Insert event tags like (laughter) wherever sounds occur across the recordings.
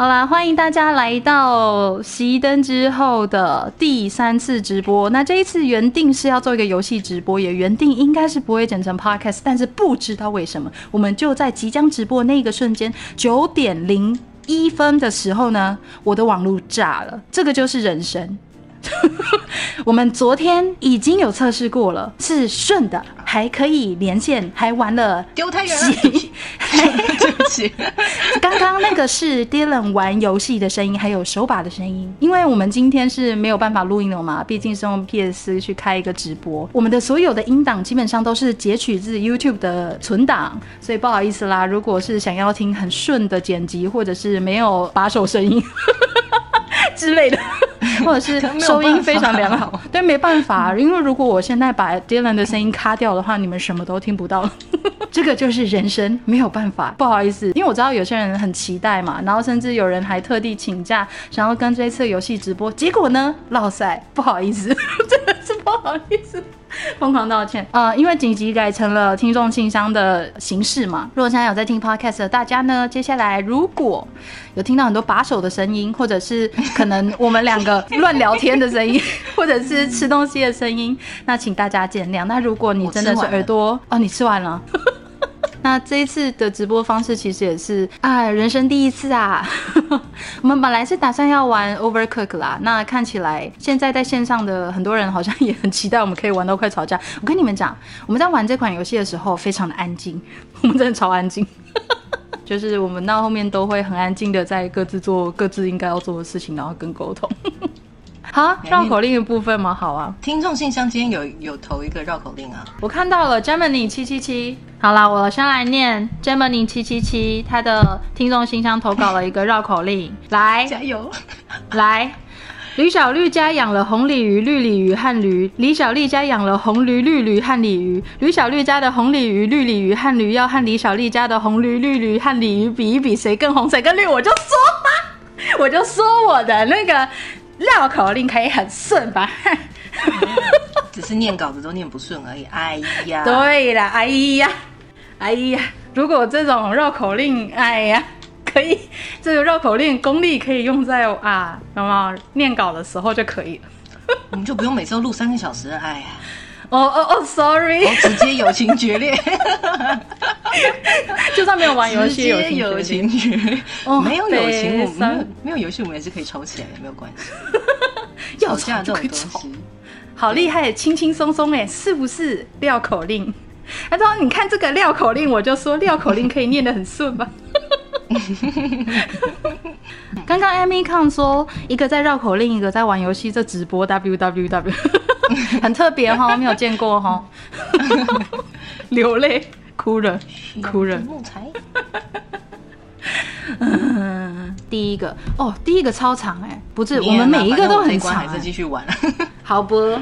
好啦，欢迎大家来到熄灯之后的第三次直播。那这一次原定是要做一个游戏直播，也原定应该是不会剪成 podcast，但是不知道为什么，我们就在即将直播那个瞬间，九点零一分的时候呢，我的网络炸了。这个就是人生。(laughs) 我们昨天已经有测试过了，是顺的，还可以连线，还玩了丢太远了，(laughs) 对不起。(laughs) 刚刚那个是 Dylan 玩游戏的声音，还有手把的声音。因为我们今天是没有办法录音了嘛，毕竟是用 PS 去开一个直播，我们的所有的音档基本上都是截取自 YouTube 的存档，所以不好意思啦。如果是想要听很顺的剪辑，或者是没有把手声音 (laughs) 之类的。(laughs) 或者是收音非常良好，(laughs) 但，没办法，因为如果我现在把 Dylan 的声音卡掉的话，你们什么都听不到。这个就是人生，没有办法，不好意思，因为我知道有些人很期待嘛，然后甚至有人还特地请假，想要跟这一次游戏直播，结果呢，落赛，不好意思，真的是不好意思。(laughs) 疯狂道歉呃！因为紧急改成了听众信箱的形式嘛。如果现在有在听 podcast 的大家呢，接下来如果有听到很多把手的声音，或者是可能我们两个乱聊天的声音，(laughs) 或者是吃东西的声音，那请大家见谅。那如果你真的是耳朵哦，你吃完了。那这一次的直播方式其实也是啊，人生第一次啊。(laughs) 我们本来是打算要玩 Overcook 啦，那看起来现在在线上的很多人好像也很期待我们可以玩到快吵架。我跟你们讲，我们在玩这款游戏的时候非常的安静，(laughs) 我们真的超安静，(laughs) 就是我们到后面都会很安静的在各自做各自应该要做的事情，然后跟沟通。好，绕口令的部分吗？好啊。听众信箱今天有有投一个绕口令啊，我看到了，Germany 七七七。好啦，我先来念 Germany 七七七，他的听众信箱投稿了一个绕口令，(laughs) 来，加油，来。李小绿家养了红鲤鱼、绿鲤鱼和驴。李小丽家养了红驴、绿驴和鲤鱼。吕小绿家的红鲤鱼、绿鲤鱼和驴要和李小丽家的红驴、绿驴和鲤鱼比一比，谁更红，谁更绿？我就说，我就说我的那个。绕口令可以很顺吧？(laughs) 只是念稿子都念不顺而已。哎呀，对了，哎呀，哎呀，如果这种绕口令，哎呀，可以，这个绕口令功力可以用在啊，那么念稿的时候就可以了。(laughs) 我们就不用每次都录三个小时。哎呀。哦哦哦，sorry，我直接友情决裂，(laughs) 就算没有玩游戏，友情决裂，没有友情，我们没有游戏，我们也是可以吵起来的，没有关系。(laughs) 要吵就可以吵，好厉害，轻轻松松哎，是不是？绕口令，他说：“你看这个绕口令，我就说绕口令可以念得很顺吧。(laughs) ”刚刚 Amy Kang 说，一个在绕口令，一个在玩游戏，这直播 W W W。(laughs) 很特别哈，没有见过哈，(laughs) 流泪，哭了，哭了。木材。嗯，第一个哦，第一个超长哎，不是，我们每一个都很长。还是继续玩。好不，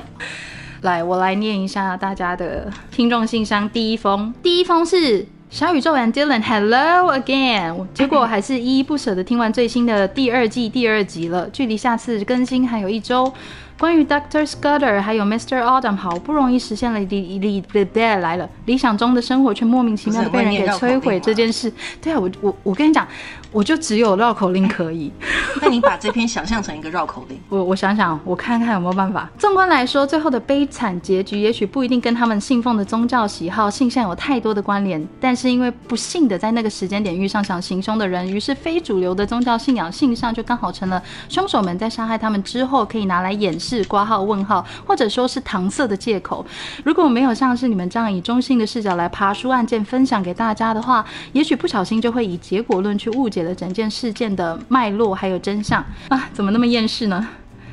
来，我来念一下大家的听众信箱。第一封，第一封是小宇宙 and Dylan，Hello again。结果还是依依不舍的听完最新的第二季第二集了，距离下次更新还有一周。关于 Doctor Scudder 还有 Mr. Autumn，好不容易实现了理理理来了，理想中的生活却莫名其妙的被人给摧毁这件事。对啊，我我我跟你讲。我就只有绕口令可以，(laughs) 那你把这篇想象成一个绕口令。我 (laughs) 我想想，我看看有没有办法。纵观来说，最后的悲惨结局也许不一定跟他们信奉的宗教喜好、性向有太多的关联，但是因为不幸的在那个时间点遇上想行凶的人，于是非主流的宗教信仰性上就刚好成了凶手们在杀害他们之后可以拿来掩饰、挂号、问号，或者说是搪塞的借口。如果没有像是你们这样以中性的视角来爬书案件分享给大家的话，也许不小心就会以结果论去误解。写了整件事件的脉络还有真相啊，怎么那么厌世呢？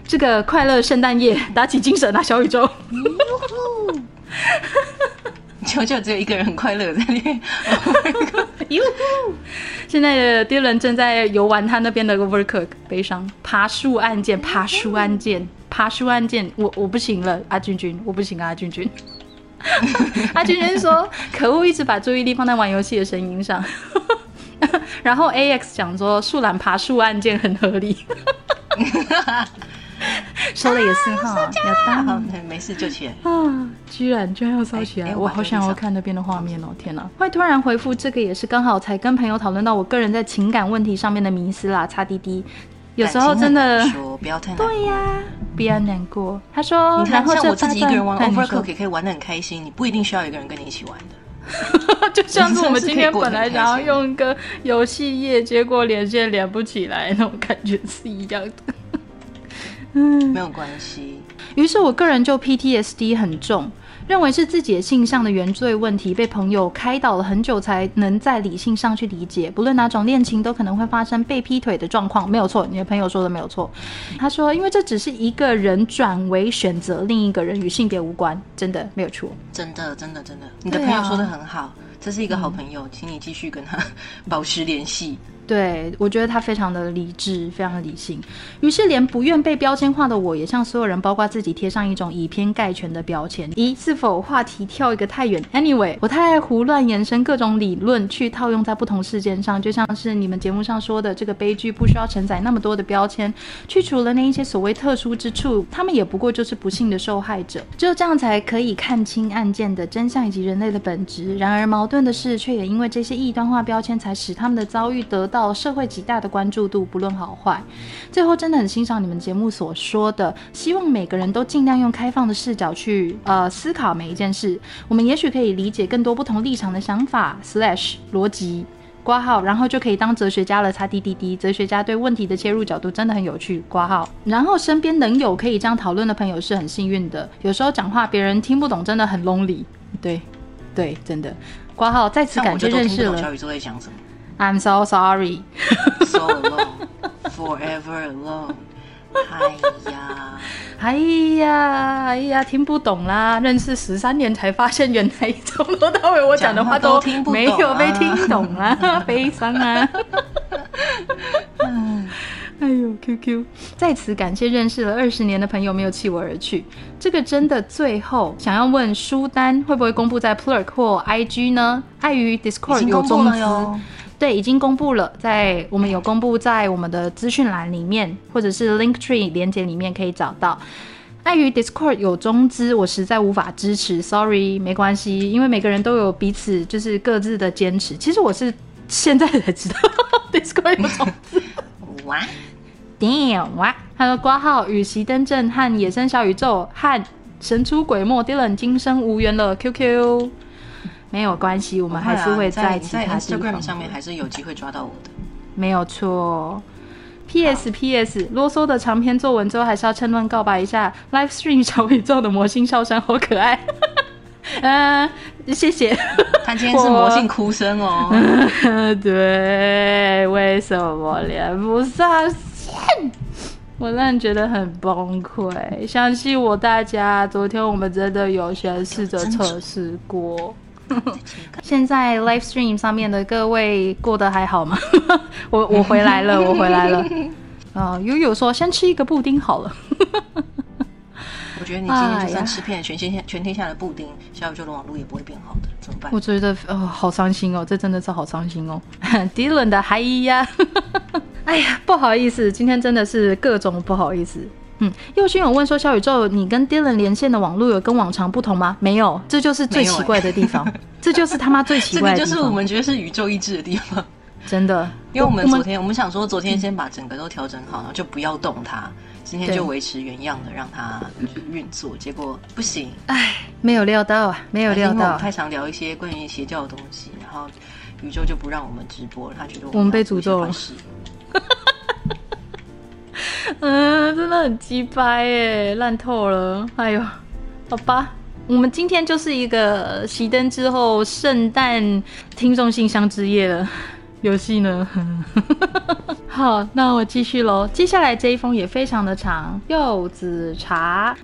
这个快乐圣诞夜，打起精神啊，小宇宙！(laughs) 求求只有一个人很快乐在那边。(laughs) 哟呼！现在的迪伦正在游玩他那边的 Overcook，悲伤爬树案件，爬树案件，爬树案件，我我不行了，阿君君，我不行啊，阿君君。(laughs) 阿君君说：“可恶，一直把注意力放在玩游戏的声音上。”然后 A X 讲说树懒爬树案件很合理，(laughs) 说的也是哈，要当没事就起来啊！居然居然要烧起来，我好想要看那边的画面哦！天哪，会突然回复这个也是刚好才跟朋友讨论到我个人在情感问题上面的迷思啦，擦滴滴，有时候真的不要太对呀，不要难过。他说，你看像我自己一个人玩 Overcook 也可以玩的很开心，你不一定需要一个人跟你一起玩的。(laughs) 就像是我们今天本来想要用一个游戏页，结果连线连不起来，那种感觉是一样的。嗯，没有关系。于是我个人就 PTSD 很重。认为是自己的性向的原罪问题，被朋友开导了很久才能在理性上去理解。不论哪种恋情，都可能会发生被劈腿的状况，没有错。你的朋友说的没有错。他说，因为这只是一个人转为选择另一个人，与性别无关，真的没有错。真的，真的，真的，你的朋友说的很好，这是一个好朋友，请你继续跟他 (laughs) 保持联系。对，我觉得他非常的理智，非常的理性。于是，连不愿被标签化的我，也向所有人，包括自己，贴上一种以偏概全的标签。一，是否话题跳一个太远？Anyway，我太爱胡乱延伸各种理论去套用在不同事件上，就像是你们节目上说的，这个悲剧不需要承载那么多的标签，去除了那一些所谓特殊之处，他们也不过就是不幸的受害者。只有这样才可以看清案件的真相以及人类的本质。然而，矛盾的是，却也因为这些异端化标签，才使他们的遭遇得。到社会极大的关注度，不论好坏。最后，真的很欣赏你们节目所说的，希望每个人都尽量用开放的视角去呃思考每一件事。我们也许可以理解更多不同立场的想法 slash 逻辑挂号，然后就可以当哲学家了。擦滴滴滴，哲学家对问题的切入角度真的很有趣。挂号，然后身边能有可以这样讨论的朋友是很幸运的。有时候讲话别人听不懂，真的很 lonely。对，对，真的。挂号，再次感谢认识了。小宇宙在讲什么？I'm so sorry. (laughs) So alone, forever alone. 哎呀，哎呀，哎呀，听不懂啦！认识十三年才发现，原来从头到尾我讲的话都没有被听懂啊，(laughs) 悲伤啊！(laughs) 哎呦，QQ，在此感谢认识了二十年的朋友没有弃我而去。这个真的最后想要问书单会不会公布在 Plurk 或 IG 呢？碍于 Discord 有中资。对，已经公布了，在我们有公布在我们的资讯栏里面，或者是 Link Tree 连接里面可以找到。碍于 Discord 有中资，我实在无法支持，Sorry，没关系，因为每个人都有彼此就是各自的坚持。其实我是现在才知道 (laughs) Discord 有中资。哇，Damn，(laughs) 哇，他说挂号与席登正和野生小宇宙和神出鬼没 Dylan 今生无缘了，QQ。没有关系，我们还是会在其他地方上面还是有机会抓到我的。没有错。P.S. P.S. 啰嗦的长篇作文之后，还是要趁乱告白一下。Live Stream 小宇宙的魔性笑声好可爱。嗯，(laughs) 谢谢。他今天是魔性哭声哦。(laughs) 对，为什么连不上线？我让人觉得很崩溃。相信我，大家，昨天我们真的有先试着测试过。(laughs) 现在 live stream 上面的各位过得还好吗？(laughs) 我我回来了，(laughs) 我回来了。啊，悠悠说先吃一个布丁好了。我觉得你今天就算吃遍全天下全天下的布丁，下午就的网络也不会变好的，怎么办？我觉得呃好伤心哦，这真的是好伤心哦。Dylan 的嗨呀，哎呀，不好意思，今天真的是各种不好意思。嗯，佑勋有问说，小宇宙，你跟 Dylan 连线的网络有跟往常不同吗？没有，这就是最奇怪的地方，(laughs) 这就是他妈最奇怪的地方。就是我们觉得是宇宙一致的地方，真的。因为我们昨天我们想说，昨天先把整个都调整好，然后就不要动它，今天就维持原样的让它运作，结果不行。唉，没有料到啊，没有料到。太常聊一些关于邪教的东西，然后宇宙就不让我们直播了，他觉得我们被诅咒了。(laughs) (laughs) 嗯，真的很鸡掰耶，烂透了。哎呦，好吧，我们今天就是一个熄灯之后圣诞听众信箱之夜了。游戏呢？(laughs) 好，那我继续喽。接下来这一封也非常的长，柚子茶。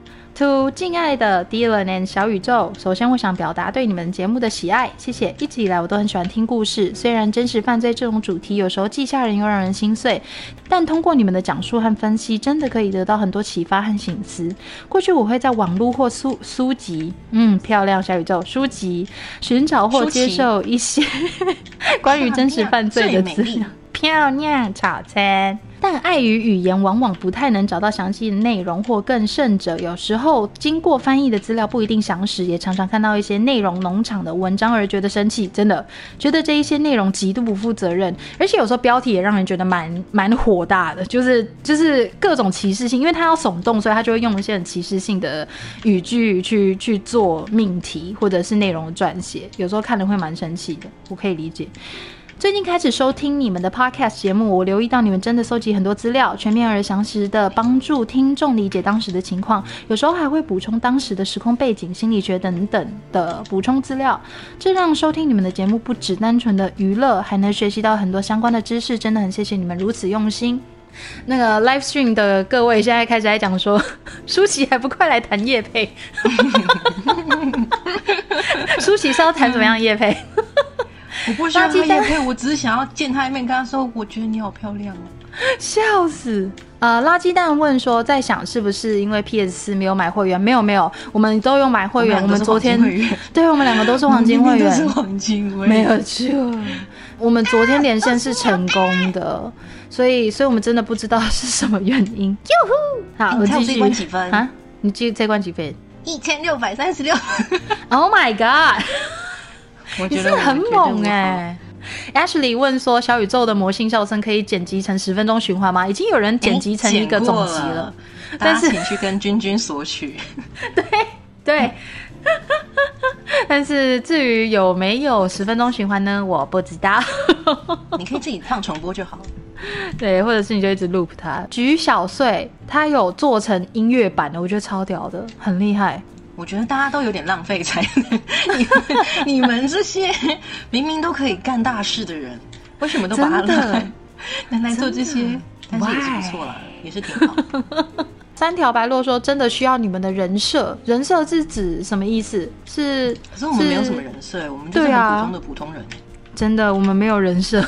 To 敬爱的 Dylan and 小宇宙，首先我想表达对你们节目的喜爱，谢谢。一直以来我都很喜欢听故事，虽然真实犯罪这种主题有时候既吓人又让人心碎，但通过你们的讲述和分析，真的可以得到很多启发和醒思。过去我会在网络或书书籍，嗯，漂亮小宇宙书籍寻找或接受一些 (laughs) 关于真实犯罪的资料，(laughs) 漂亮早餐。但碍于语言往往不太能找到详细的内容，或更甚者，有时候经过翻译的资料不一定详实，也常常看到一些内容农场的文章而觉得生气，真的觉得这一些内容极度不负责任，而且有时候标题也让人觉得蛮蛮火大的，就是就是各种歧视性，因为他要耸动，所以他就会用一些很歧视性的语句去去做命题或者是内容撰写，有时候看了会蛮生气的，我可以理解。最近开始收听你们的 podcast 节目，我留意到你们真的搜集很多资料，全面而详实的帮助听众理解当时的情况，有时候还会补充当时的时空背景、心理学等等的补充资料，这让收听你们的节目不只单纯的娱乐，还能学习到很多相关的知识，真的很谢谢你们如此用心。那个 live stream 的各位现在开始在讲说，舒淇还不快来谈叶配？(laughs) (laughs) (laughs) 舒淇是要谈怎么样叶配？我不需要他叶配，我只是想要见他一面，跟他说，我觉得你好漂亮哦，(laughs) 笑死！呃，垃圾蛋问说，在想是不是因为 PS 四没有买会员？没有没有，我们都有买会员。我们昨天，(laughs) 对我们两个都是黄金会员，是黄金会员，没有错。我们昨天连线是成功的，所以，所以我们真的不知道是什么原因。好，我继续。几分啊？你记这关几分？一千六百三十六。Oh my god！你是很猛哎！Ashley 问说：“小宇宙的魔性笑声可以剪辑成十分钟循环吗？”已经有人剪辑成一个总集了，但是请去跟君君索取。对 (laughs) 对，(laughs) 但是至于有没有十分钟循环呢？我不知道。(laughs) 你可以自己唱重播就好。对，或者是你就一直 loop 它。菊小碎，它有做成音乐版的，我觉得超屌的，很厉害。我觉得大家都有点浪费才 (laughs) 你们你们这些明明都可以干大事的人，为什么都把它来来做这些？但是也是不错啦，也是挺好。(laughs) 三条白鹭说：“真的需要你们的人设，人设是指什么意思？是可是我们没有什么人设，我们就是很普通的普通人。真的，我们没有人设。”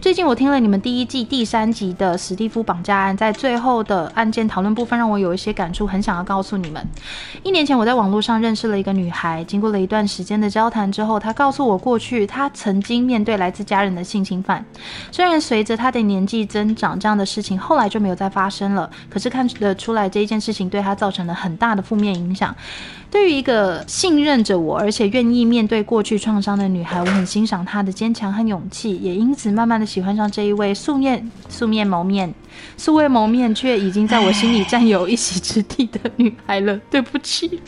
最近我听了你们第一季第三集的史蒂夫绑架案，在最后的案件讨论部分，让我有一些感触，很想要告诉你们。一年前我在网络上认识了一个女孩，经过了一段时间的交谈之后，她告诉我过去她曾经面对来自家人的性侵犯。虽然随着她的年纪增长，这样的事情后来就没有再发生了，可是看得出来这一件事情对她造成了很大的负面影响。对于一个信任着我，而且愿意面对过去创伤的女孩，我很欣赏她的坚强和勇气，也因此慢慢的喜欢上这一位素面素面谋面、素未谋面却已经在我心里占有一席之地的女孩了。对不起。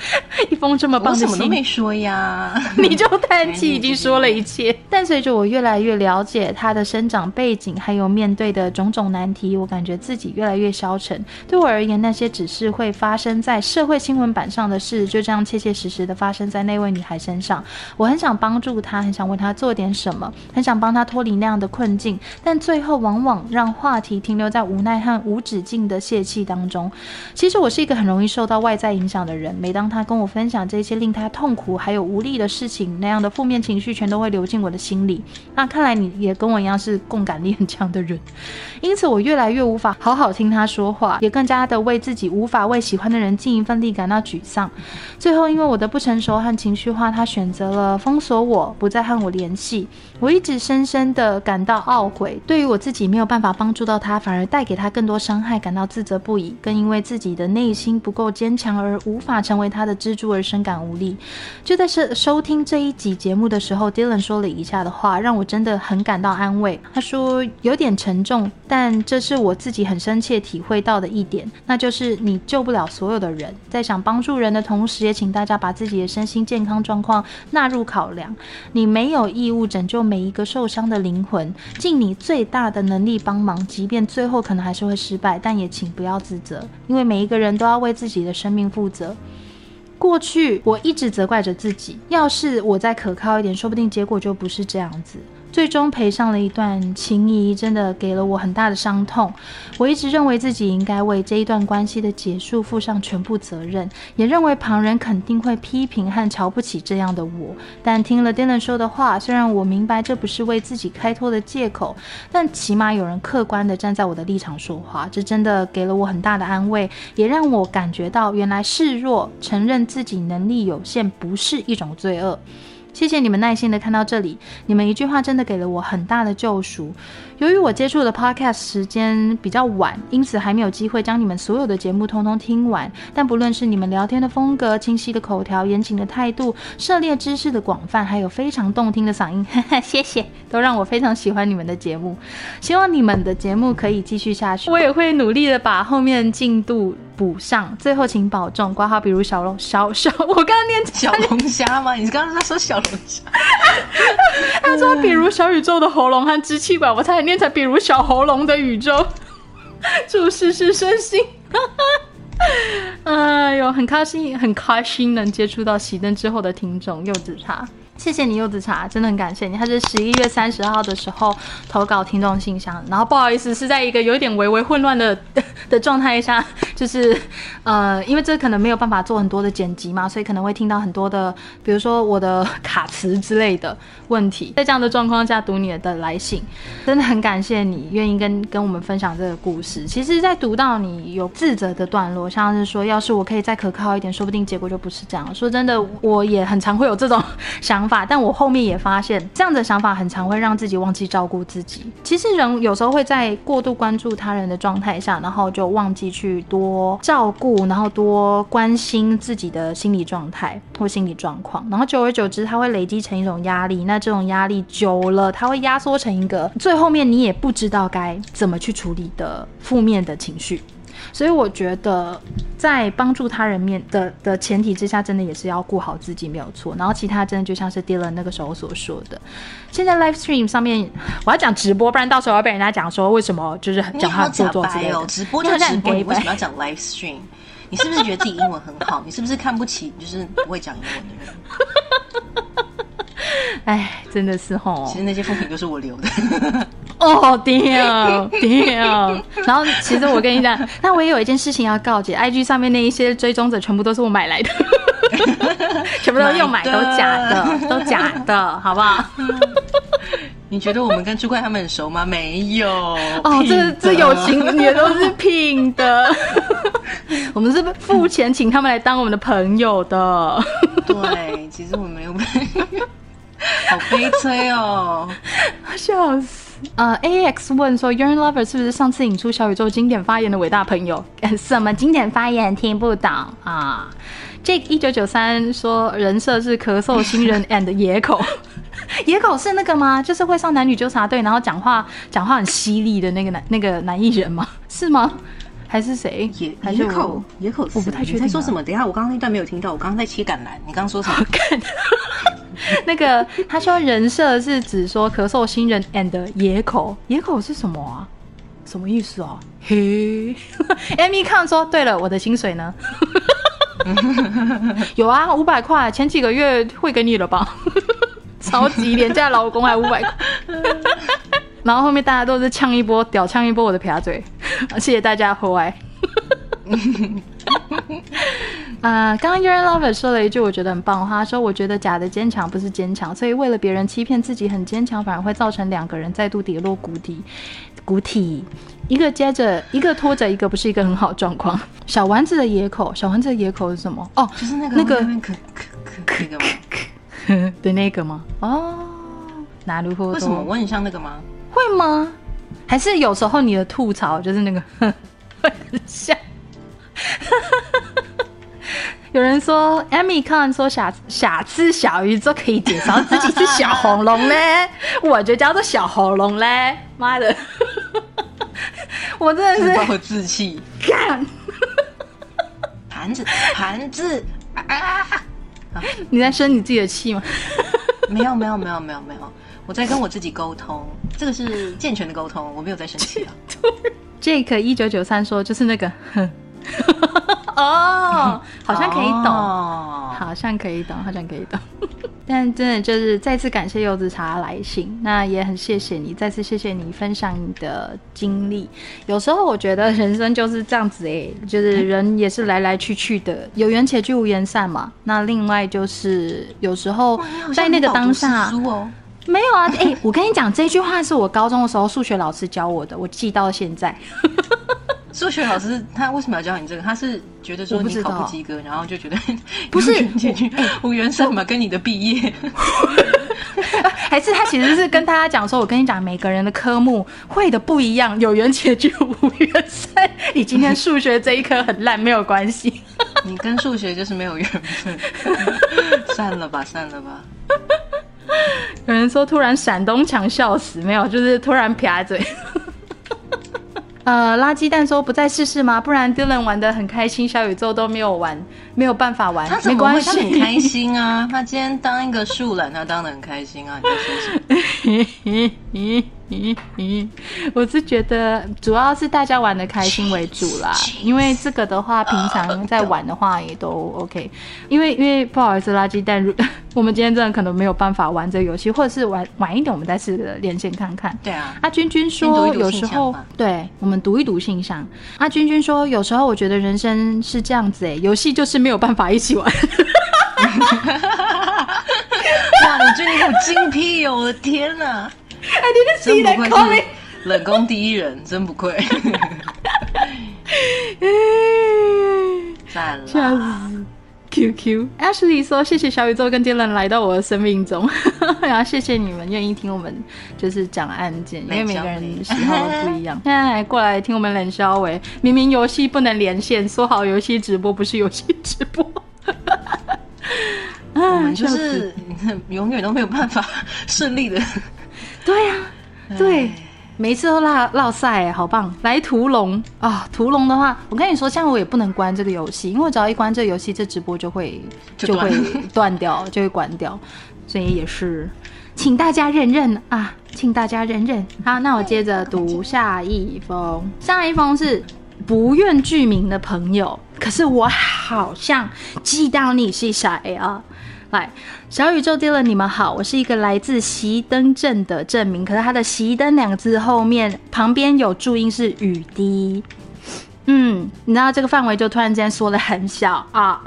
(laughs) 一封这么棒的信，什么都没说呀，(laughs) 你就叹气，(laughs) 已经说了一切。但随着我越来越了解他的生长背景，还有面对的种种难题，我感觉自己越来越消沉。对我而言，那些只是会发生在社会新闻版上的事，就这样切切实实的发生在那位女孩身上。我很想帮助她，很想为她做点什么，很想帮她脱离那样的困境，但最后往往让话题停留在无奈和无止境的泄气当中。其实我是一个很容易受到外在影响的人，每当他跟我分享这些令他痛苦还有无力的事情，那样的负面情绪全都会流进我的心里。那看来你也跟我一样是共感力很强的人，因此我越来越无法好好听他说话，也更加的为自己无法为喜欢的人尽一份力感到沮丧。最后，因为我的不成熟和情绪化，他选择了封锁我，不再和我联系。我一直深深的感到懊悔，对于我自己没有办法帮助到他，反而带给他更多伤害，感到自责不已。更因为自己的内心不够坚强而无法成为他的支柱而深感无力。就在收收听这一集节目的时候，Dylan 说了以下的话，让我真的很感到安慰。他说有点沉重，但这是我自己很深切体会到的一点，那就是你救不了所有的人，在想帮助人的同时，也请大家把自己的身心健康状况纳入考量。你没有义务拯救。每一个受伤的灵魂，尽你最大的能力帮忙，即便最后可能还是会失败，但也请不要自责，因为每一个人都要为自己的生命负责。过去我一直责怪着自己，要是我再可靠一点，说不定结果就不是这样子。最终赔上了一段情谊，真的给了我很大的伤痛。我一直认为自己应该为这一段关系的结束负上全部责任，也认为旁人肯定会批评和瞧不起这样的我。但听了 Dylan 说的话，虽然我明白这不是为自己开脱的借口，但起码有人客观的站在我的立场说话，这真的给了我很大的安慰，也让我感觉到原来示弱、承认自己能力有限不是一种罪恶。谢谢你们耐心的看到这里，你们一句话真的给了我很大的救赎。由于我接触的 podcast 时间比较晚，因此还没有机会将你们所有的节目通通听完。但不论是你们聊天的风格、清晰的口条、严谨的态度、涉猎知识的广泛，还有非常动听的嗓音，(laughs) 谢谢，都让我非常喜欢你们的节目。希望你们的节目可以继续下去，我也会努力的把后面进度补上。最后请保重，挂号比如小龙 (laughs) 小小，我刚刚念小龙虾吗？你刚刚在说小龙虾？(laughs) 他说比如小宇宙的喉咙和支气管，我才。念成比如小喉咙的宇宙，祝事事顺心。(laughs) 哎呦，很开心，很开心能接触到熄灯之后的听众柚子茶。谢谢你柚子茶，真的很感谢你。他是十一月三十号的时候投稿听众信箱，然后不好意思是在一个有一点微微混乱的 (laughs) 的状态下，就是呃，因为这可能没有办法做很多的剪辑嘛，所以可能会听到很多的，比如说我的卡词之类的问题。在这样的状况下读你的来信，真的很感谢你愿意跟跟我们分享这个故事。其实，在读到你有自责的段落，像是说要是我可以再可靠一点，说不定结果就不是这样。说真的，我也很常会有这种想。(laughs) 法，但我后面也发现，这样的想法很常会让自己忘记照顾自己。其实人有时候会在过度关注他人的状态下，然后就忘记去多照顾，然后多关心自己的心理状态或心理状况。然后久而久之，它会累积成一种压力。那这种压力久了，它会压缩成一个最后面你也不知道该怎么去处理的负面的情绪。所以我觉得，在帮助他人面的的前提之下，真的也是要顾好自己，没有错。然后其他真的就像是 Dylan 那个时候所说的，现在 Live Stream 上面我要讲直播，不然到时候要被人家讲说为什么就是讲话做作之类的。直播就直播，(laughs) 你为什么要讲 Live (laughs) Stream？你是不是觉得自己英文很好？你是不是看不起就是不会讲英文的人？(laughs) 哎，真的是吼。其实那些风评都是我留的。哦，屌屌！然后其实我跟你讲，那我也有一件事情要告诫，IG 上面那一些追踪者全部都是我买来的，(laughs) 全部都用买，都假的，都假的，好不好？你觉得我们跟朱怪他们很熟吗？没有。哦，这这友情也都是拼的，(laughs) 我们是付钱请他们来当我们的朋友的。对，其实我没有。好悲催哦，(laughs) 笑死！呃，A X 问说，Young Lover 是不是上次引出小宇宙经典发言的伟大朋友？(laughs) 什么经典发言听不懂啊？Jake 一九九三说，人设是咳嗽新人 (laughs) and 野口，(laughs) 野口是那个吗？就是会上男女纠察队，然后讲话讲话很犀利的那个男那个男艺人吗？是吗？还是谁？野野口野口，我不太确定。在说什么？等一下，我刚刚那段没有听到。我刚刚在切橄榄，你刚刚说什么？(laughs) (laughs) 那个他说人设是指说咳嗽新人 and 野口，野口是什么啊？什么意思啊？嘿，(laughs) Amy 看说对了，我的薪水呢？有啊，五百块，前几个月汇给你了吧？超级廉价老公还五百块，然后后面大家都是呛一波，屌呛一波我的撇嘴。(laughs) 谢谢大家厚爱。啊，(laughs) 刚刚 Your Lover 说了一句我觉得很棒的话，说我觉得假的坚强不是坚强，所以为了别人欺骗自己很坚强，反而会造成两个人再度跌落谷底。谷底，一个接着一个拖着一个，不是一个很好状况。小丸子的野口，小丸子的野口是什么？哦，就是那个那个可可可那个吗？(laughs) 的那个吗？哦，哪路货？为什么我很像那个吗？会吗？还是有时候你的吐槽就是那个 (laughs) 很像，(laughs) 有人说 Amy 看说小小只小鱼就可以介绍自己是小红龙嘞，(laughs) 我就叫做小红龙嘞，妈的，我真的是爆自气，干盘子盘子啊！你在生你自己的气吗？没有没有没有没有没有。我在跟我自己沟通，这个是健全的沟通，我没有在生气啊。Jake 一九九三说，就是那个，(laughs) 哦，好像可以懂，好像可以懂，好像可以懂。但真的就是再次感谢柚子茶来信，那也很谢谢你，再次谢谢你分享你的经历。有时候我觉得人生就是这样子哎，就是人也是来来去去的，有缘且聚无缘散嘛。那另外就是有时候在那个当下。没有啊，哎，我跟你讲，这句话是我高中的时候数学老师教我的，我记到现在。(laughs) 数学老师他为什么要教你这个？他是觉得说你我不知道考不及格，然后就觉得不是进去无缘分嘛，跟你的毕业。还是他其实是跟大家讲说，我跟你讲，每个人的科目会的不一样，有缘且聚，无缘散。你今天数学这一科很烂，没有关系。(laughs) 你跟数学就是没有缘分，(laughs) 散了吧，散了吧。(laughs) 有人说突然闪东墙笑死，没有，就是突然撇嘴。(laughs) 呃，垃圾蛋说不再试试吗？不然 Dylan 玩的很开心，小宇宙都没有玩，没有办法玩他，怎没关么会？他很系。开心啊！(laughs) 他今天当一个树懒，他当的很开心啊！你在说什么？(laughs) 我是觉得主要是大家玩的开心为主啦，因为这个的话，平常在玩的话也都 OK。因为因为不好意思，垃圾蛋，如 (laughs) 我们今天真的可能没有办法玩这个游戏，或者是晚晚一点我们再试着连线看看。对啊，阿君君说有时候对我们读一读信箱。阿君君说有时候我觉得人生是这样子哎、游戏就是没有办法一起玩。(laughs) 哇，你最近好精辟哦！我的天哪，I didn't 真 see 不 that 愧 coming 是。冷宫第一人，真不愧。(laughs) 赞 (laughs) 笑啦！死！QQ Ashley 说：“谢谢小宇宙跟 Dylan 来到我的生命中，(laughs) 然后谢谢你们愿意听我们就是讲案件，因为每个人喜好都不一样。现在还过来听我们冷笑伟，明明游戏不能连线，说好游戏直播不是游戏直播。我我们就是永远都没有办法顺利的。对呀、对，每一次都落落赛，好棒！来屠龙啊，屠龙的话，我跟你说，像我也不能关这个游戏，因为我只要一关这个游戏，这直播就会就断会 (laughs) 断掉，就会关掉，所以也是，请大家认认啊，请大家认认。好，那我接着读下一封，下一封是不愿具名的朋友，可是我好像记到你是谁啊？来，小宇宙丢了，你们好，我是一个来自熄灯镇的镇民，可是它的“熄灯”两个字后面旁边有注音是雨滴。嗯，你知道这个范围就突然间缩得很小啊。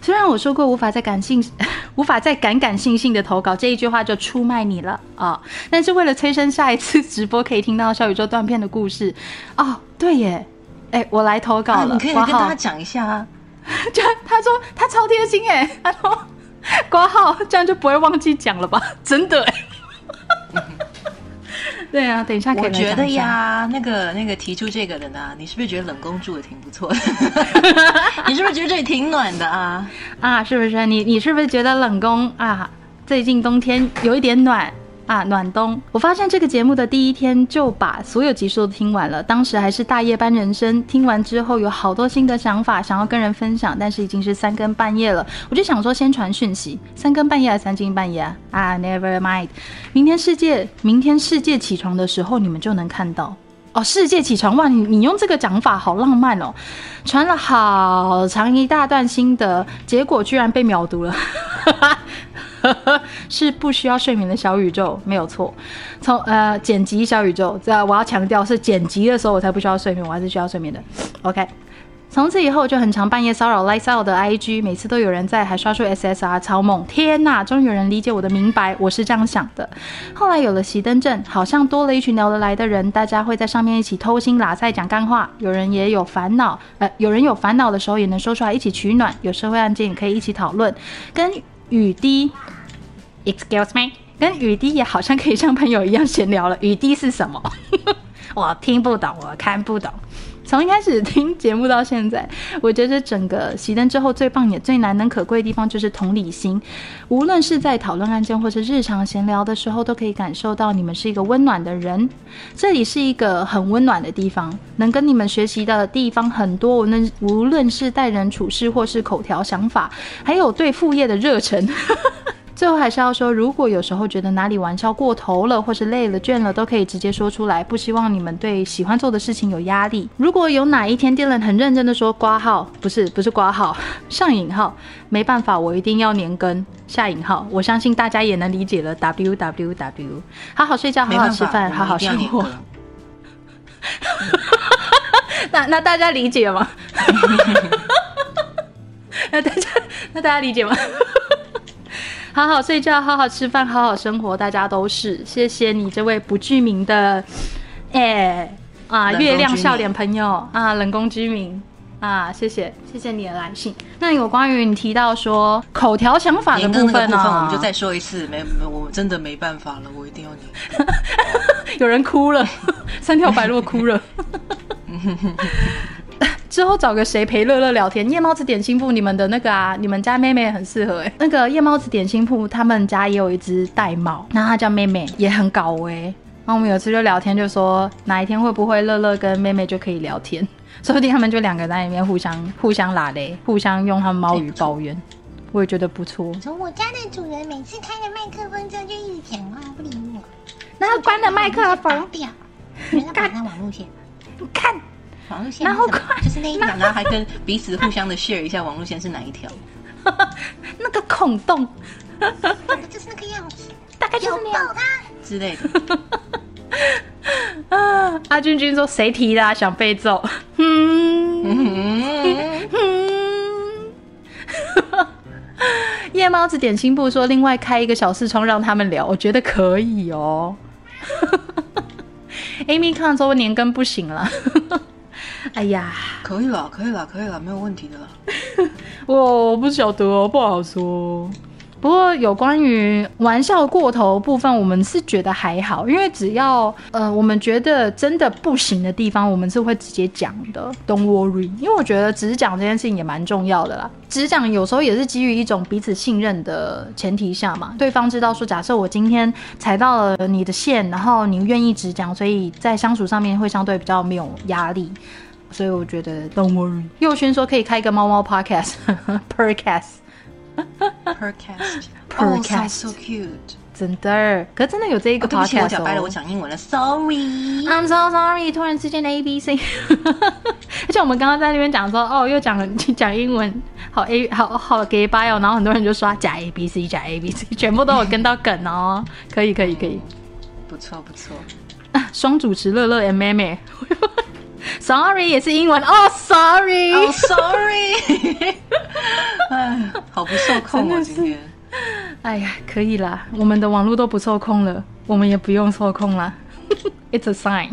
虽然我说过无法再感性，(laughs) 无法再感感性性的投稿，这一句话就出卖你了啊。但是为了催生下一次直播可以听到小宇宙断片的故事，哦，对耶，哎，我来投稿啊，了，你可以跟大家讲一下啊。(laughs) 就他说他超贴心哎，他说 (laughs) 挂号这样就不会忘记讲了吧？(laughs) 真的欸。(laughs) 对啊，等一下可以我觉得呀，那个那个提出这个的呢，你是不是觉得冷宫住的挺不错的？你是不是觉得这里挺暖的啊？啊，是不是？你你是不是觉得冷宫啊？最近冬天有一点暖啊，暖冬。我发现这个节目的第一天就把所有集数都听完了，当时还是大夜班人生。听完之后有好多新的想法想要跟人分享，但是已经是三更半夜了，我就想说先传讯息。三更半夜还是三更半夜啊？啊，Never mind。明天世界，明天世界起床的时候你们就能看到。哦，世界起床哇！你你用这个讲法好浪漫哦，传了好长一大段心得，结果居然被秒读了，(laughs) 是不需要睡眠的小宇宙，没有错。从呃剪辑小宇宙，这我要强调是剪辑的时候我才不需要睡眠，我还是需要睡眠的。OK。从此以后就很常半夜骚扰 Lights Out 的 IG，每次都有人在，还刷出 SSR 超猛！天呐，终于有人理解我的明白，我是这样想的。后来有了熄灯阵，好像多了一群聊得来的人，大家会在上面一起偷心拉塞讲干话。有人也有烦恼，呃，有人有烦恼的时候也能说出来一起取暖，有社会案件也可以一起讨论。跟雨滴，Excuse me，跟雨滴也好像可以像朋友一样闲聊了。雨滴是什么？(laughs) 我听不懂，我看不懂。从一开始听节目到现在，我觉得整个熄灯之后最棒也最难能可贵的地方就是同理心。无论是在讨论案件或是日常闲聊的时候，都可以感受到你们是一个温暖的人。这里是一个很温暖的地方，能跟你们学习的地方很多。无论无论是待人处事或是口条想法，还有对副业的热忱。最后还是要说，如果有时候觉得哪里玩笑过头了，或是累了、倦了，都可以直接说出来。不希望你们对喜欢做的事情有压力。如果有哪一天 Dylan 很认真的说挂号，不是不是挂号，上引号，没办法，我一定要年更下引号。我相信大家也能理解了。W W W，好好睡觉，好好吃饭，好好生活。那 (laughs) 那大家理解吗？(laughs) 那大家那大家理解吗？好好睡觉，好好吃饭，好好生活，大家都是。谢谢你这位不具名的，哎、啊，月亮笑脸朋友啊，冷宫居民啊，谢谢谢谢你的来信。那有关于你提到说口条想法的部分呢、我们就再说一次，没没，我真的没办法了，我一定要你。(laughs) 有人哭了，三条白鹭哭了。(laughs) (laughs) 之后找个谁陪乐乐聊天？夜猫子点心铺，你们的那个啊，你们家妹妹很适合哎、那个夜猫子点心铺，他们家也有一只玳瑁，那它叫妹妹，也很搞哎、然后我们有次就聊天，就说哪一天会不会乐乐跟妹妹就可以聊天，(laughs) 说不定他们就两个在里面互相互相拉嘞，互相用他们猫语抱怨，我也觉得不错。从我家的主人每次开了麦克风之后就一直讲话不理我，然后关了麦克拔风，掉，原来绑上网路线，(laughs) 你看网路线然后快就是那一条然后还跟彼此互相的 share 一下网路线是哪一条。(laughs) 那个孔洞，(laughs) 就是那个样子，大概就是拥那样。之类的，啊，(laughs) 阿君君说谁提的、啊？想被揍？嗯。夜猫子点心部说，另外开一个小视窗让他们聊，我觉得可以哦。Amy 看说年更不行了，哎呀，可以了，可以了，可以了，没有问题的了。(laughs) 我不晓得哦，不好说。不过有关于玩笑过头部分，我们是觉得还好，因为只要呃我们觉得真的不行的地方，我们是会直接讲的，Don't worry。因为我觉得只讲这件事情也蛮重要的啦。只讲有时候也是基于一种彼此信任的前提下嘛，对方知道说，假设我今天踩到了你的线，然后你愿意直讲，所以在相处上面会相对比较没有压力。所以我觉得 Don't worry。佑轩说可以开一个猫猫 podcast，podcast。(laughs) Percast，Percast (laughs) Oh, sounds so cute。真的，可真的有这一个哦对不起，我 podcast 讲白了，哦。我讲英文了，sorry。I'm so sorry，突然之间的 A B C，(laughs) 而且我们刚刚在那边讲说，哦，又讲讲英文，好 A 好好给掰哦，然后很多人就刷假 A B C 假 A B C，全部都有跟到梗哦，可以可以可以，不错不错，双主持乐乐 and 妹妹，sorry 也是英文哦，sorry，、哦、sorry。哎，好不受控哦，真的是今天。哎呀，可以啦，我们的网络都不受控了，我们也不用受控啦，(laughs) It's a sign。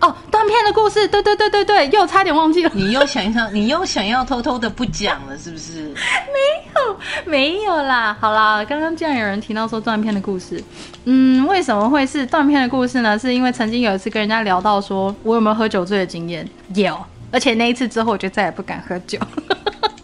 哦，断片的故事，对对对对对，又差点忘记了。你又想要，你又想要偷偷的不讲了，是不是？(laughs) 没有没有啦，好啦，刚刚既然有人提到说断片的故事，嗯，为什么会是断片的故事呢？是因为曾经有一次跟人家聊到说我有没有喝酒醉的经验，有，而且那一次之后我就再也不敢喝酒。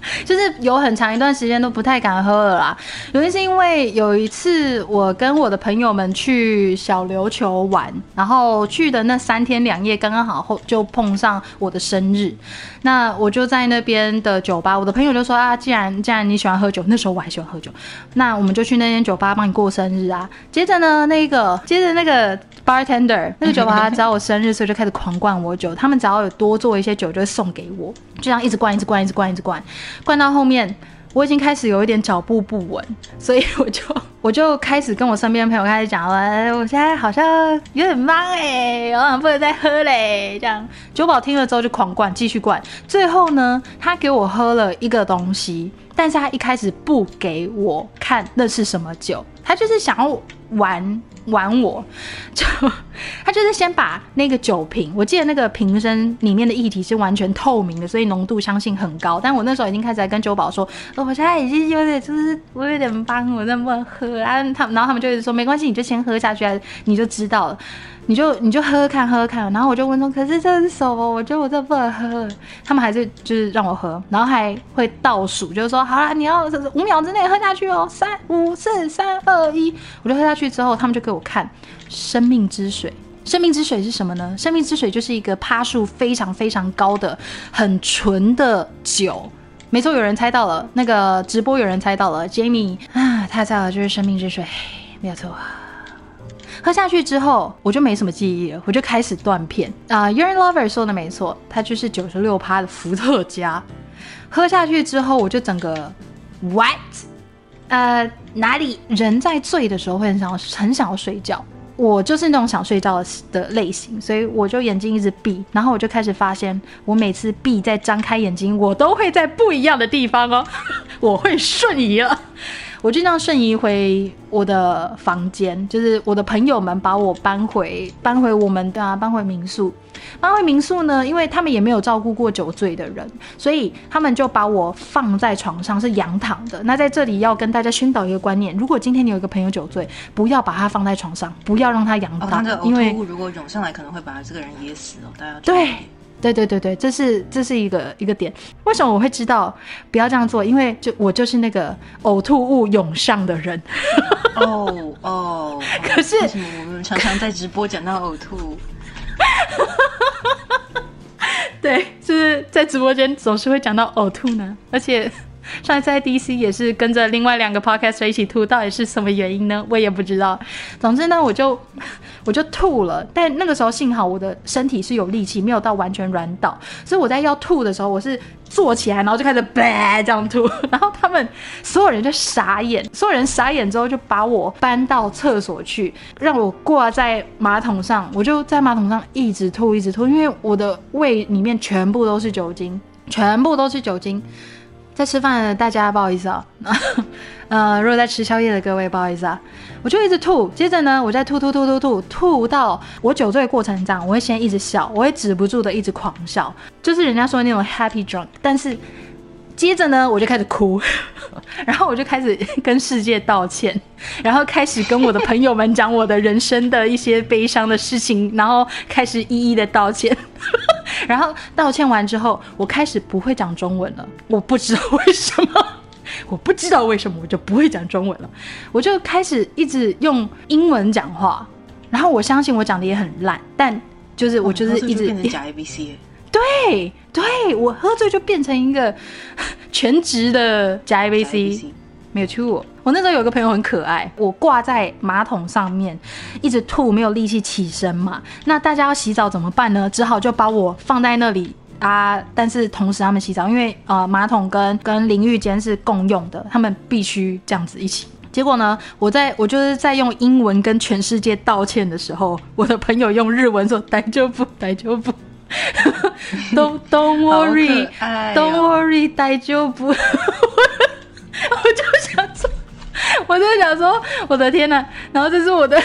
(laughs) 就是有很长一段时间都不太敢喝了啦。原因是因为有一次我跟我的朋友们去小琉球玩，然后去的那三天两夜刚刚好后就碰上我的生日，那我就在那边的酒吧，我的朋友就说啊，既然既然你喜欢喝酒，那时候我还喜欢喝酒，那我们就去那间酒吧帮你过生日啊。接着呢，那个接着那个 bartender 那个酒吧知道我生日，所以就开始狂灌我酒。他们只要有多做一些酒，就会送给我，就这样一直灌，一直灌，一直灌，一直灌，灌到后面。我已经开始有一点脚步不稳，所以我就我就开始跟我身边的朋友开始讲了，哎我现在好像有点忙哎、我好像不能再喝嘞。这样酒保听了之后就狂灌，继续灌。最后呢，他给我喝了一个东西，但是他一开始不给我看那是什么酒，他就是想要玩玩我，(laughs) 就他就是先把那个酒瓶，我记得那个瓶身里面的液体是完全透明的，所以浓度相信很高。但我那时候已经开始在跟酒保说，我现在已经有点就是我有点帮我能不能喝啊？他然后他们就一直说没关系，你就先喝下去，你就知道了。你就你就喝喝看，喝喝看。然后我就问说，可是这是什么？我觉得我这不能喝。他们还是就是让我喝，然后还会倒数，就是说好啦，你要五秒之内喝下去哦，三五四三二一，我就喝下去之后，他们就给我看生命之水。生命之水是什么呢？生命之水就是一个趴数非常非常高的、很纯的酒。没错，有人猜到了，那个直播有人猜到了，Jamie 啊，他猜了，就是生命之水，没有错。喝下去之后，我就没什么记忆了，我就开始断片啊。u r i n Lover 说的没错，它就是九十六趴的伏特加。喝下去之后，我就整个 what？呃，哪里人在醉的时候会很想要很想要睡觉，我就是那种想睡觉的的类型，所以我就眼睛一直闭，然后我就开始发现，我每次闭再张开眼睛，我都会在不一样的地方哦，(laughs) 我会瞬移了。我就这样瞬移回我的房间，就是我的朋友们把我搬回搬回我们的、啊、搬回民宿。搬回民宿呢，因为他们也没有照顾过酒醉的人，所以他们就把我放在床上，是仰躺的。那在这里要跟大家宣导一个观念：如果今天你有一个朋友酒醉，不要把他放在床上，不要让他仰，躺，因为如果涌上来，可能会把这个人噎死哦。大家对，对对对对，这是这是一个一个点。为什么我会知道不要这样做？因为就我就是那个呕吐物涌上的人。哦哦，(laughs) 可是为什么我们常常在直播讲到呕吐？(laughs) 对，就是在直播间总是会讲到呕吐呢，而且 (laughs) 上一次在 DC 也是跟着另外两个 podcast 一起吐，到底是什么原因呢？我也不知道。总之呢，我就我就吐了，但那个时候幸好我的身体是有力气，没有到完全软倒，所以我在要吐的时候，我是坐起来，然后就开始叭 (laughs) 这样吐，然后他们所有人就傻眼，所有人傻眼之后就把我搬到厕所去，让我挂在马桶上，我就在马桶上一直吐一直吐，因为我的胃里面全部都是酒精，全部都是酒精。在吃饭的大家不好意思啊、(laughs) 呃，如果在吃宵夜的各位不好意思啊，我就一直吐，接着呢，我再吐吐吐吐吐吐到我酒醉过程这样，我会先一直笑，我会止不住的一直狂笑，就是人家说的那种 happy drunk，但是接着呢，我就开始哭，(laughs) 然后我就开始跟世界道歉，然后开始跟我的朋友们讲我的人生的一些悲伤的事情，然后开始一一的道歉。然后道歉完之后，我开始不会讲中文了，我不知道为什么。(laughs) 我不知道为什么我就不会讲中文了，我就开始一直用英文讲话，然后我相信我讲的也很烂，但就是我就是一直、变成假 (laughs) ABC 对对，我喝醉就变成一个全职的假假 ABC，没有错。我那时候有个朋友很可爱，我挂在马桶上面，一直吐，没有力气起身嘛。那大家要洗澡怎么办呢？只好就把我放在那里啊。但是同时他们洗澡，因为呃马桶跟跟淋浴间是共用的，他们必须这样子一起。结果呢，我在我就是在用英文跟全世界道歉的时候，我的朋友用日文说“大丈夫，大丈夫”。(laughs) Don't don't 好 worry, 可爱哦 (laughs) 我就想说，我就想说，我的天呐！然后这是我的，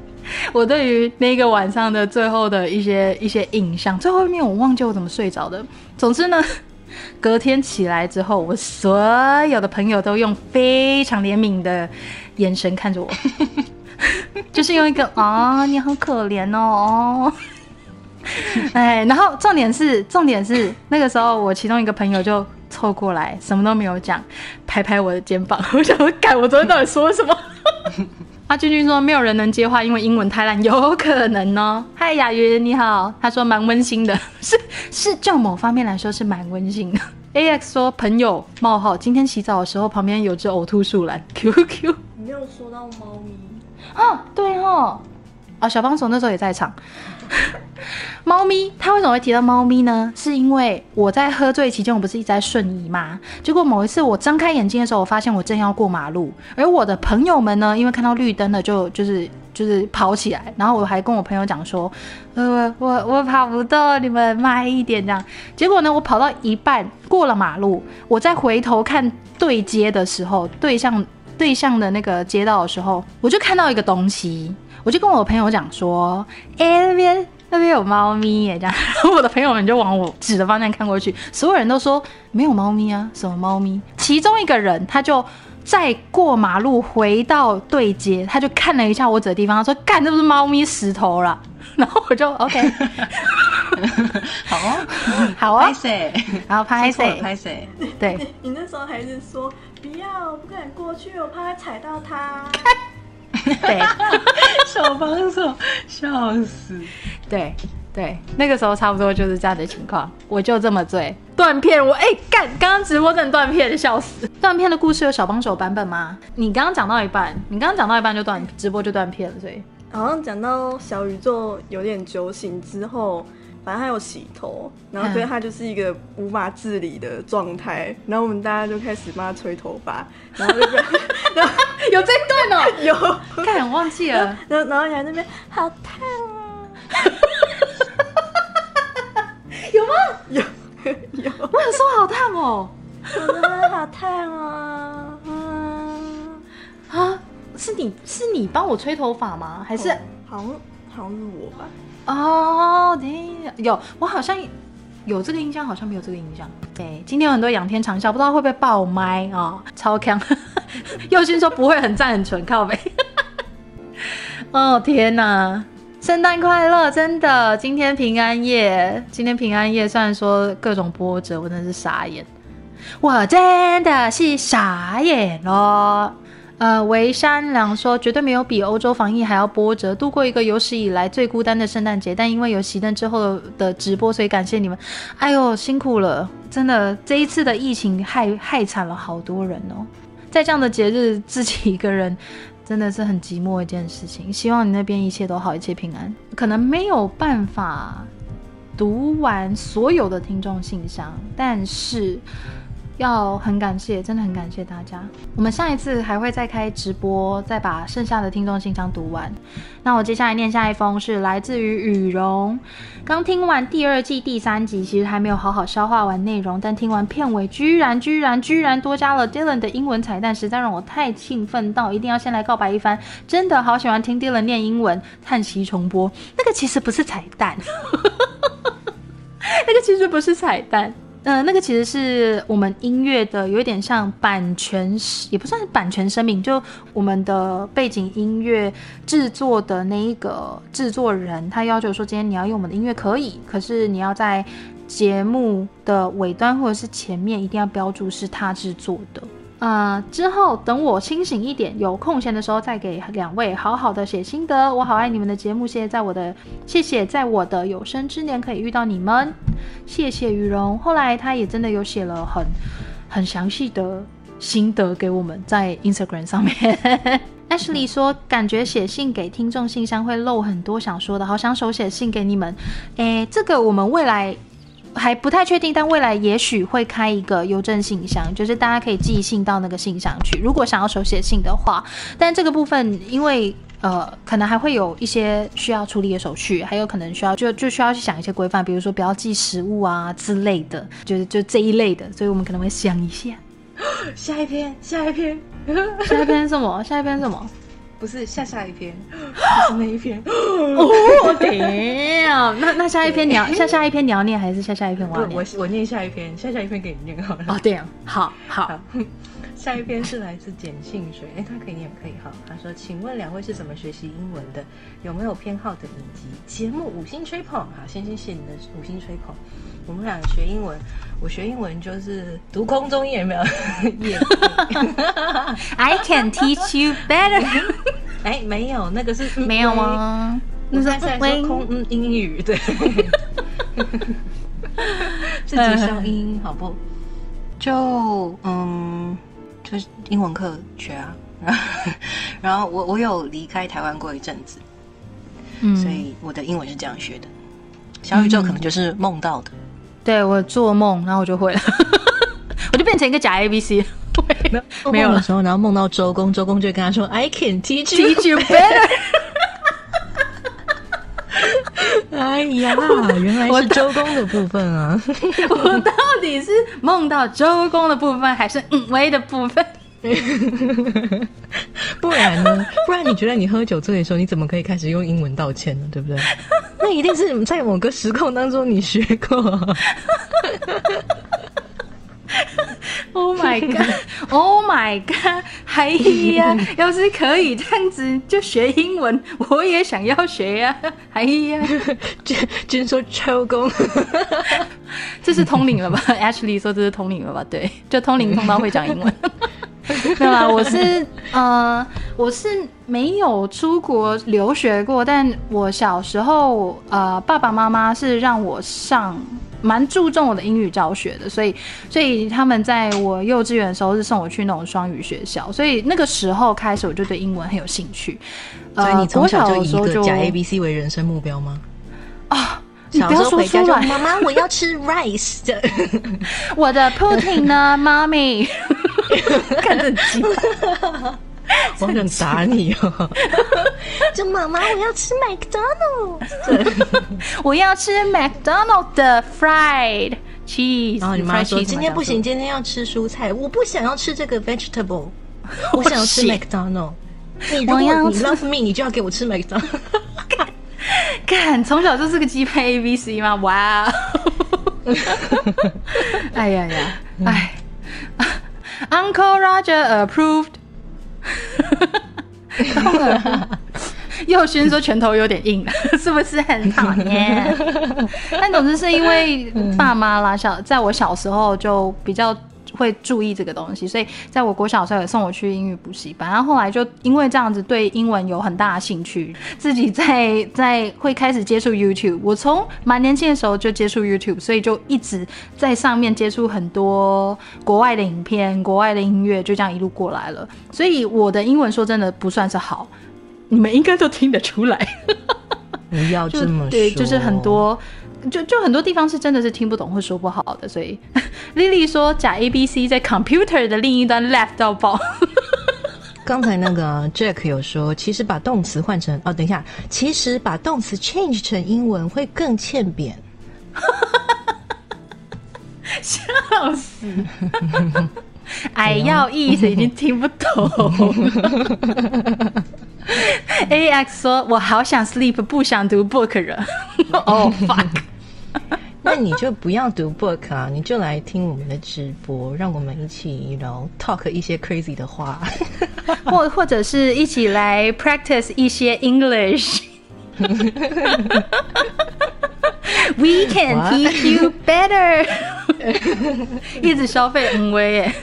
(laughs) 我对于那个晚上的最后的一些一些印象。最后面我忘记我怎么睡着的。总之呢，隔天起来之后，我所有的朋友都用非常怜悯的眼神看着我，(laughs) 就是用一个啊，你好可怜哦。(laughs) 哎，然后重点是，重点是那个时候我其中一个朋友就凑过来，什么都没有讲，拍拍我的肩膀。(laughs) 我想说，改，我昨天到底说了什么？(laughs) 阿君君说没有人能接话，因为英文太烂，有可能哦。嗨，雅云你好，他说蛮温馨的，是是，就某方面来说是蛮温馨的。A X 说朋友冒号今天洗澡的时候旁边有只呕吐树懒，Q Q 你没有说到猫咪，啊，对哦，啊，小帮手那时候也在场。猫咪，他为什么会提到猫咪呢？是因为我在喝醉期间，我不是一直在瞬移吗？结果某一次我睁开眼睛的时候，我发现我正要过马路，而我的朋友们呢，因为看到绿灯了就，就是就是跑起来，然后我还跟我朋友讲说，呃，我我跑不动，你们慢一点这样。结果呢，我跑到一半过了马路，我再回头看对街的时候，对向对向的那个街道的时候，我就看到一个东西，我就跟我朋友讲说，哎、那边那边有猫咪耶，这样，然 (laughs) 后我的朋友们就往我指的方向看过去，所有人都说没有猫咪啊，什么猫咪？其中一个人他就。再过马路回到对街，他就看了一下我指的地方，他说：“干，这不是猫咪石头了。” (laughs) 然后我就 OK，好哦，好啊 (laughs) 拍，谁？然后拍谁？拍谁？对，你那时候还是说不要，我不敢过去，我怕踩到它。(laughs) 对，(laughs) 小帮手，笑死！对对，那个时候差不多就是这样的情况，我就这么醉，断片，我哎干，刚刚直播真的断片，笑死！断片的故事有小帮手版本吗？你刚刚讲到一半，你刚刚讲到一半就断，直播就断片了，所以好像讲到小宇宙有点酒醒之后，反正他有洗头，然后所以他就是一个无法自理的状态，然后我们大家就开始帮他吹头发，然后就被 (laughs) 然后有这段哦，(laughs) 有，看我忘记了，然后然后你在那边好烫啊，(laughs) 有吗？有有，我有说好烫哦，好烫啊，嗯，是你是你帮我吹头发吗？还是？好像好像是我吧。哦，对，有我好像有这个印象，好像没有这个印象。对，今天有很多仰天长啸，不知道会不会爆麦啊、超强。(laughs) 佑勋说不会很赞很纯，靠背。哦天哪！圣诞快乐！真的，今天平安夜，今天平安夜，虽然说各种波折，我真的是傻眼，我真的是傻眼咯。呃，维山良说绝对没有比欧洲防疫还要波折，度过一个有史以来最孤单的圣诞节。但因为有熄灯之后的直播，所以感谢你们。哎呦，辛苦了，真的，这一次的疫情害害惨了好多人哦。在这样的节日，自己一个人真的是很寂寞一件事情。希望你那边一切都好，一切平安。可能没有办法读完所有的听众信箱，但是。要很感谢，真的很感谢大家。我们下一次还会再开直播，再把剩下的听众信箱读完。那我接下来念下一封是来自于羽绒。刚听完第二季第三集，其实还没有好好消化完内容，但听完片尾，居然居然居然多加了 Dylan 的英文彩蛋，实在让我太兴奋到一定要先来告白一番。真的好喜欢听 Dylan 念英文，叹息重播。那个其实不是彩蛋，那个其实不是彩蛋。呃，那个其实是我们音乐的，有一点像版权，也不算是版权声明，就我们的背景音乐制作的那一个制作人，他要求说，今天你要用我们的音乐可以，可是你要在节目的尾端或者是前面一定要标注是他制作的。呃！之后等我清醒一点，有空闲的时候再给两位好好的写心得。我好爱你们的节目，谢谢在我的谢谢在我的有生之年可以遇到你们，谢谢羽绒。后来他也真的有写了很很详细的心得给我们，在 Instagram 上面。(laughs) Ashley 说，感觉写信给听众信箱会漏很多想说的，好想手写信给你们。诶，这个我们未来。还不太确定，但未来也许会开一个邮政信箱，就是大家可以寄信到那个信箱去。如果想要手写信的话，但这个部分因为呃，可能还会有一些需要处理的手续，还有可能需要就就需要去想一些规范，比如说不要寄食物啊之类的，就是就这一类的，所以我们可能会想一下。(laughs) (laughs) 下一篇，下一篇，下一篇什么？下一篇什么？不是下下一篇，(gasps) 是那一篇。哦天啊！那那下一篇你要下下一篇你要念还是下下一篇我要念？我我念下一篇，下下一篇给你念好了。哦，对啊，好好。下一篇是来自简信水，哎，他可以念可以哈。他说：“请问两位是怎么学习英文的？有没有偏好的影集节目？五星吹捧，好，先谢谢你的五星吹捧。我们俩学英文，我学英文就是读空中也没有。(laughs) I can teach you better。(laughs) 哎，没有，那个是 (laughs) 没有吗？那是在说空嗯英语对。自己消音好不？就嗯。就是英文课学啊，(laughs) 然后我我有离开台湾过一阵子，嗯，所以我的英文是这样学的。小宇宙可能就是梦到的，对我做梦，然后我就会了，(laughs) 我就变成一个假 A B C，没有 (laughs) 的时候，然后梦到周公，周公就跟他说：“I can teach you better。”哎呀，(laughs) 原来是周公的部分啊！(laughs) 我到底是梦到周公的部分，还是嗯威的部分？(laughs) 不然呢？不然你觉得你喝酒醉的时候，你怎么可以开始用英文道歉呢？对不对？那一定是在某个时空当中你学过。Oh my (laughs) god! Oh my god! 哎呀，(laughs) 要是可以这样子就学英文，我也想要学呀！哎呀，(laughs) 君君说抽工，这是通灵了吧？Ashley 说这是通灵了吧？对，就通灵通到会讲英文。没有啦，我是呃，我是没有出国留学过，但我小时候呃，爸爸妈妈是让我上。蛮注重我的英语教学的，所以所以他们在我幼稚园的时候是送我去那种双语学校，所以那个时候开始我就对英文很有兴趣。所以你从小就以一个假 A B C 为人生目标吗？啊，你不要说出来，妈妈我要吃 rice 的，(laughs) (laughs) 我的 pudding 呢，妈咪，(laughs) 看着急。(laughs) 我想打你哦！(laughs) 就妈妈，我要吃麦当劳，(laughs) 我要吃麦当劳的 fried cheese。然后你妈说今天不行，今天要吃蔬菜，我不想要吃这个 vegetable，我想要吃麦当劳。你你 love me，你就要给我吃麦当。看，从小就是个鸡配 A B C 吗？哇！哎呀呀，哎，Uncle Roger approved (laughs) 佑勋说拳头有点硬，(laughs) 是不是很讨厌？(laughs) 但总之是因为爸妈啦，小在我小时候就比较会注意这个东西，所以在我国小的时候也送我去英语补习班。然后后来就因为这样子对英文有很大的兴趣，自己在在会开始接触 YouTube。我从蛮年轻的时候就接触 YouTube，所以就一直在上面接触很多国外的影片、国外的音乐，就这样一路过来了。所以我的英文说真的不算是好，你们应该都听得出来。不要就这么说，(laughs) 对，就是很多，就就很多地方是真的是听不懂或说不好的，所以 (laughs) Lily 说假 A B C 在 computer 的另一端 left 到爆，(laughs) 刚才那个 Jack 有说，其实把动词换成哦，等一下，其实把动词 change 成英文会更欠扁。(laughs) 笑死！哎，要意思已经听不懂。A X 说：“我好想 sleep，不想读 book 了。”哦 fuck！那你就不要读 book 啊，你就来听我们的直播，让我们一起然后 talk 一些 crazy 的话。或或者是一起来 practice 一些 English。We can What？teach you better。一直消费恩威耶。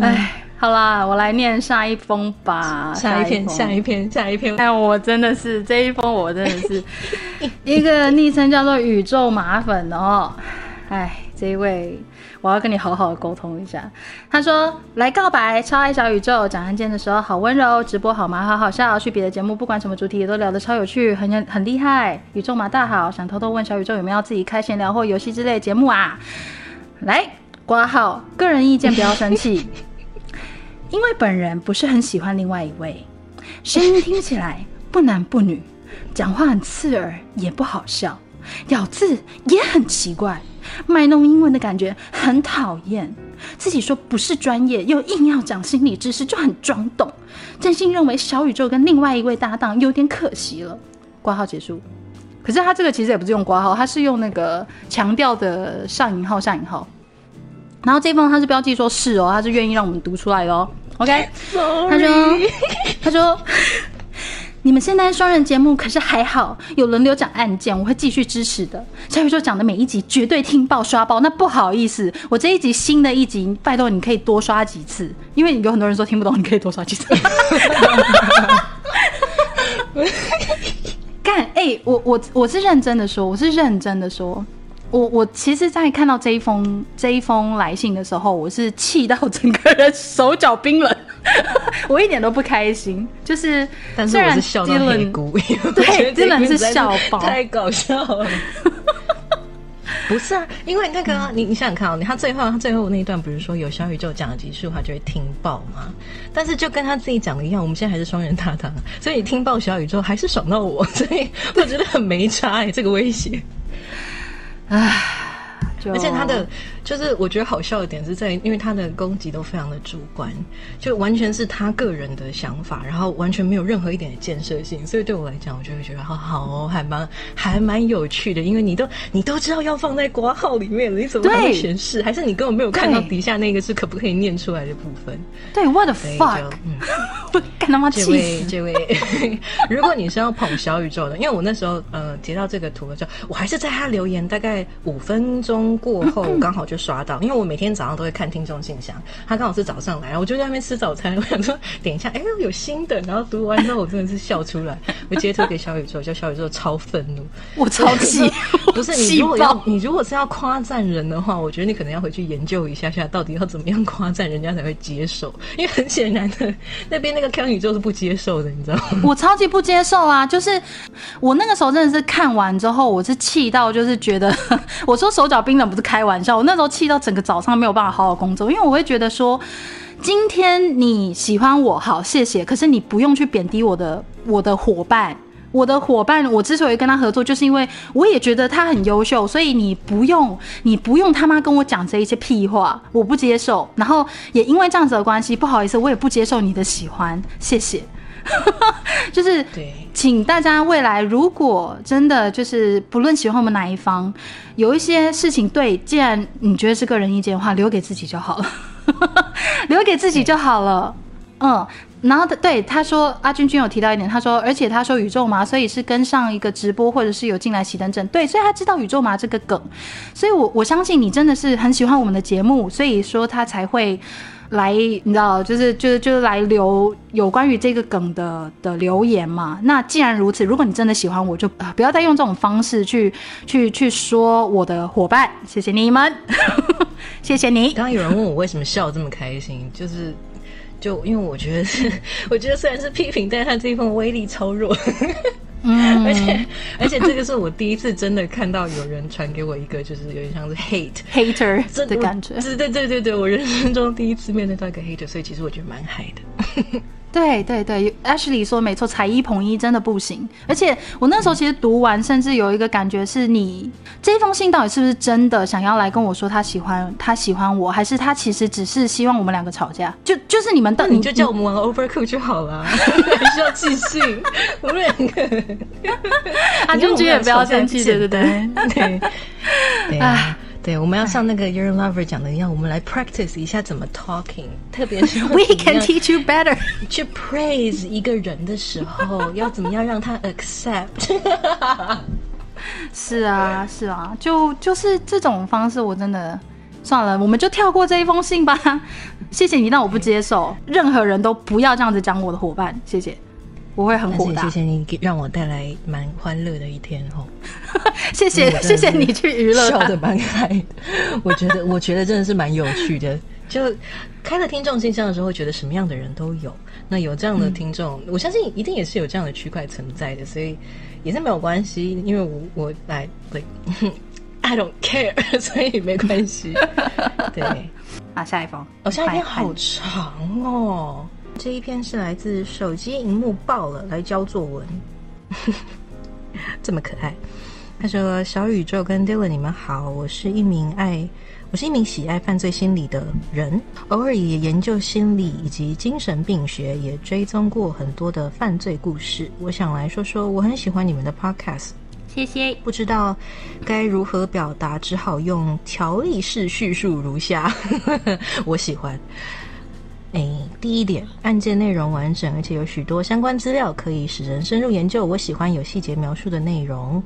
哎，好啦，我来念下一封吧。下一篇，下一篇，下一篇。哎，我真的是这一封，我真的是 (laughs) 一个昵称叫做宇宙马粉哦。哎，这一位，我要跟你好好的沟通一下。他说来告白，超爱小宇宙，讲案件的时候好温柔，直播好麻？好好笑，去别的节目不管什么主题也都聊得超有趣，很很厉害。宇宙马大好，想偷偷问小宇宙有没有自己开闲聊或游戏之类的节目啊？来挂号，个人意见不要生气。(laughs) 因为本人不是很喜欢另外一位，声音听起来不男不女，讲话很刺耳，也不好笑，咬字也很奇怪，卖弄英文的感觉很讨厌。自己说不是专业，又硬要讲心理知识，就很装懂。真心认为小宇宙跟另外一位搭档有点可惜了。挂号结束。可是他这个其实也不是用挂号，他是用那个强调的上引号下引号。然后这封他是标记说是哦，他是愿意让我们读出来的哦。OK，他说他说你们现在双人节目可是还好，有轮流讲案件，我会继续支持的。小宇宙讲的每一集绝对听爆刷爆，那不好意思，我这一集新的一集，拜托你可以多刷几次，因为有很多人说听不懂，你可以多刷几次。(laughs) (laughs) 干哎、我我我是认真的说，我是认真的说，我我其实，在看到这一封这一封来信的时候，我是气到整个人手脚冰冷，我一点都不开心。就是但是我是笑到为我对觉得这 Dylan 是笑爆太搞笑了。(laughs) 不是啊，因为那个啊、你你想想看哦，他最后他最后那一段不是说有小宇宙讲了几句话就会听爆嘛？但是就跟他自己讲的一样，我们现在还是双人搭档啊，所以你听爆小宇宙还是爽到我，所以我觉得很没差哎、这个威胁。就而且他的就是我觉得好笑的点是在于，因为他的攻击都非常的主观，就完全是他个人的想法，然后完全没有任何一点的建设性，所以对我来讲，我就会觉得好好哦，还蛮还蛮有趣的，因为你都你都知道要放在挂号里面了，你怎么还会对显示？还是你根本没有看到底下那个是可不可以念出来的部分？对 what the fuck，就嗯。我 (laughs) 干他妈气这位！这位，(laughs) 如果你是要捧小宇宙的，因为我那时候呃截到这个图的时候，我还是在他留言大概五分钟过后 (laughs) 刚好就刷到，因为我每天早上都会看听众信箱，他刚好是早上来，我就在那边吃早餐，(laughs) 我想说点一下，哎有新的，然后读完之后我真的是笑出来，(laughs) 我截图给小宇宙，叫小宇宙超愤怒，我超气，(laughs) 不是你气如果要你如果是要夸赞人的话，我觉得你可能要回去研究一下下，到底要怎么样夸赞人家才会接受，因为很显然的那边那个 Q 宇宙是不接受的，你知道吗？我超级不接受啊！就是我那个时候真的是看完之后，我是气到就是觉得，我说手脚冰冷不是开玩笑，我那时候气到整个早上没有办法好好工作，因为我会觉得说，今天你喜欢我好谢谢，可是你不用去贬低我的我的伙伴。我的伙伴，我之所以跟他合作，就是因为我也觉得他很优秀，所以你不用，你不用他妈跟我讲这一些屁话，我不接受。然后也因为这样子的关系，不好意思，我也不接受你的喜欢，谢谢。(laughs) 就是对，请大家未来如果真的就是不论喜欢我们哪一方，有一些事情对，既然你觉得是个人意见的话，留给自己就好了，(laughs) 留给自己就好了。嗯，然后他对他说，阿君君有提到一点，他说，而且他说宇宙麻，所以是跟上一个直播或者是有进来喜灯镇，对，所以他知道宇宙麻这个梗，所以我我相信你真的是很喜欢我们的节目，所以说他才会。来，你知道，就是就是就是来留有关于这个梗的的留言嘛。那既然如此，如果你真的喜欢我，就不要再用这种方式去去去说我的伙伴。谢谢你们，(laughs) 谢谢你。刚刚有人问我为什么笑这么开心，就是就因为我觉得是，(laughs) 我觉得虽然是批评，但是他这一封威力超弱。嗯，而且而且这个是我第一次真的看到有人传给我一个，就是有点像是 hate hater 这的感觉。对对对对对，我人生中第一次面对到一个 hater，所以其实我觉得蛮嗨的。对对对，Ashley 说没错，彩衣捧一真的不行。而且我那时候其实读完，甚至有一个感觉是你这封信到底是不是真的想要来跟我说他喜欢他喜欢我，还是他其实只是希望我们两个吵架？就就是你们到，你就叫我们玩 Overcook 就好了，还 (laughs) 需要寄信？我们两个，啊，君君也不要生气，对对对对 (laughs) 对啊。对，我们要像那个 Your Lover 讲的一样，我们来 practice 一下怎么 talking，特别是 (laughs) We can teach you better (laughs) 去 praise 一个人的时候，要怎么样让他 accept？是啊，是啊，就就是这种方式，我真的算了，我们就跳过这一封信吧。谢谢你，但我不接受，(laughs) 任何人都不要这样子讲我的伙伴，谢谢。我会很火大。谢谢你给让我带来蛮欢乐的一天哦。(laughs) 谢谢谢谢你去娱乐，笑的蛮开的。我觉得 (laughs) 我觉得真的是蛮有趣的。就开了听众信箱的时候，会觉得什么样的人都有。那有这样的听众，我相信一定也是有这样的区块存在的，所以也是没有关系。因为我我来对，(laughs) I don't care，所以没关系。对啊，下一封，哦，下一篇好长哦。这一篇是来自手机荧幕爆了，来教作文，(laughs) 这么可爱。他说：“小宇宙跟 Dylan，你们好，我是一名爱，我是一名喜爱犯罪心理的人，偶尔也研究心理以及精神病学，也追踪过很多的犯罪故事。我想来说说，我很喜欢你们的 Podcast，谢谢。不知道该如何表达，只好用条例式叙述如下。(laughs) 我喜欢。”哎，第一点，案件内容完整，而且有许多相关资料可以使人深入研究。我喜欢有细节描述的内容。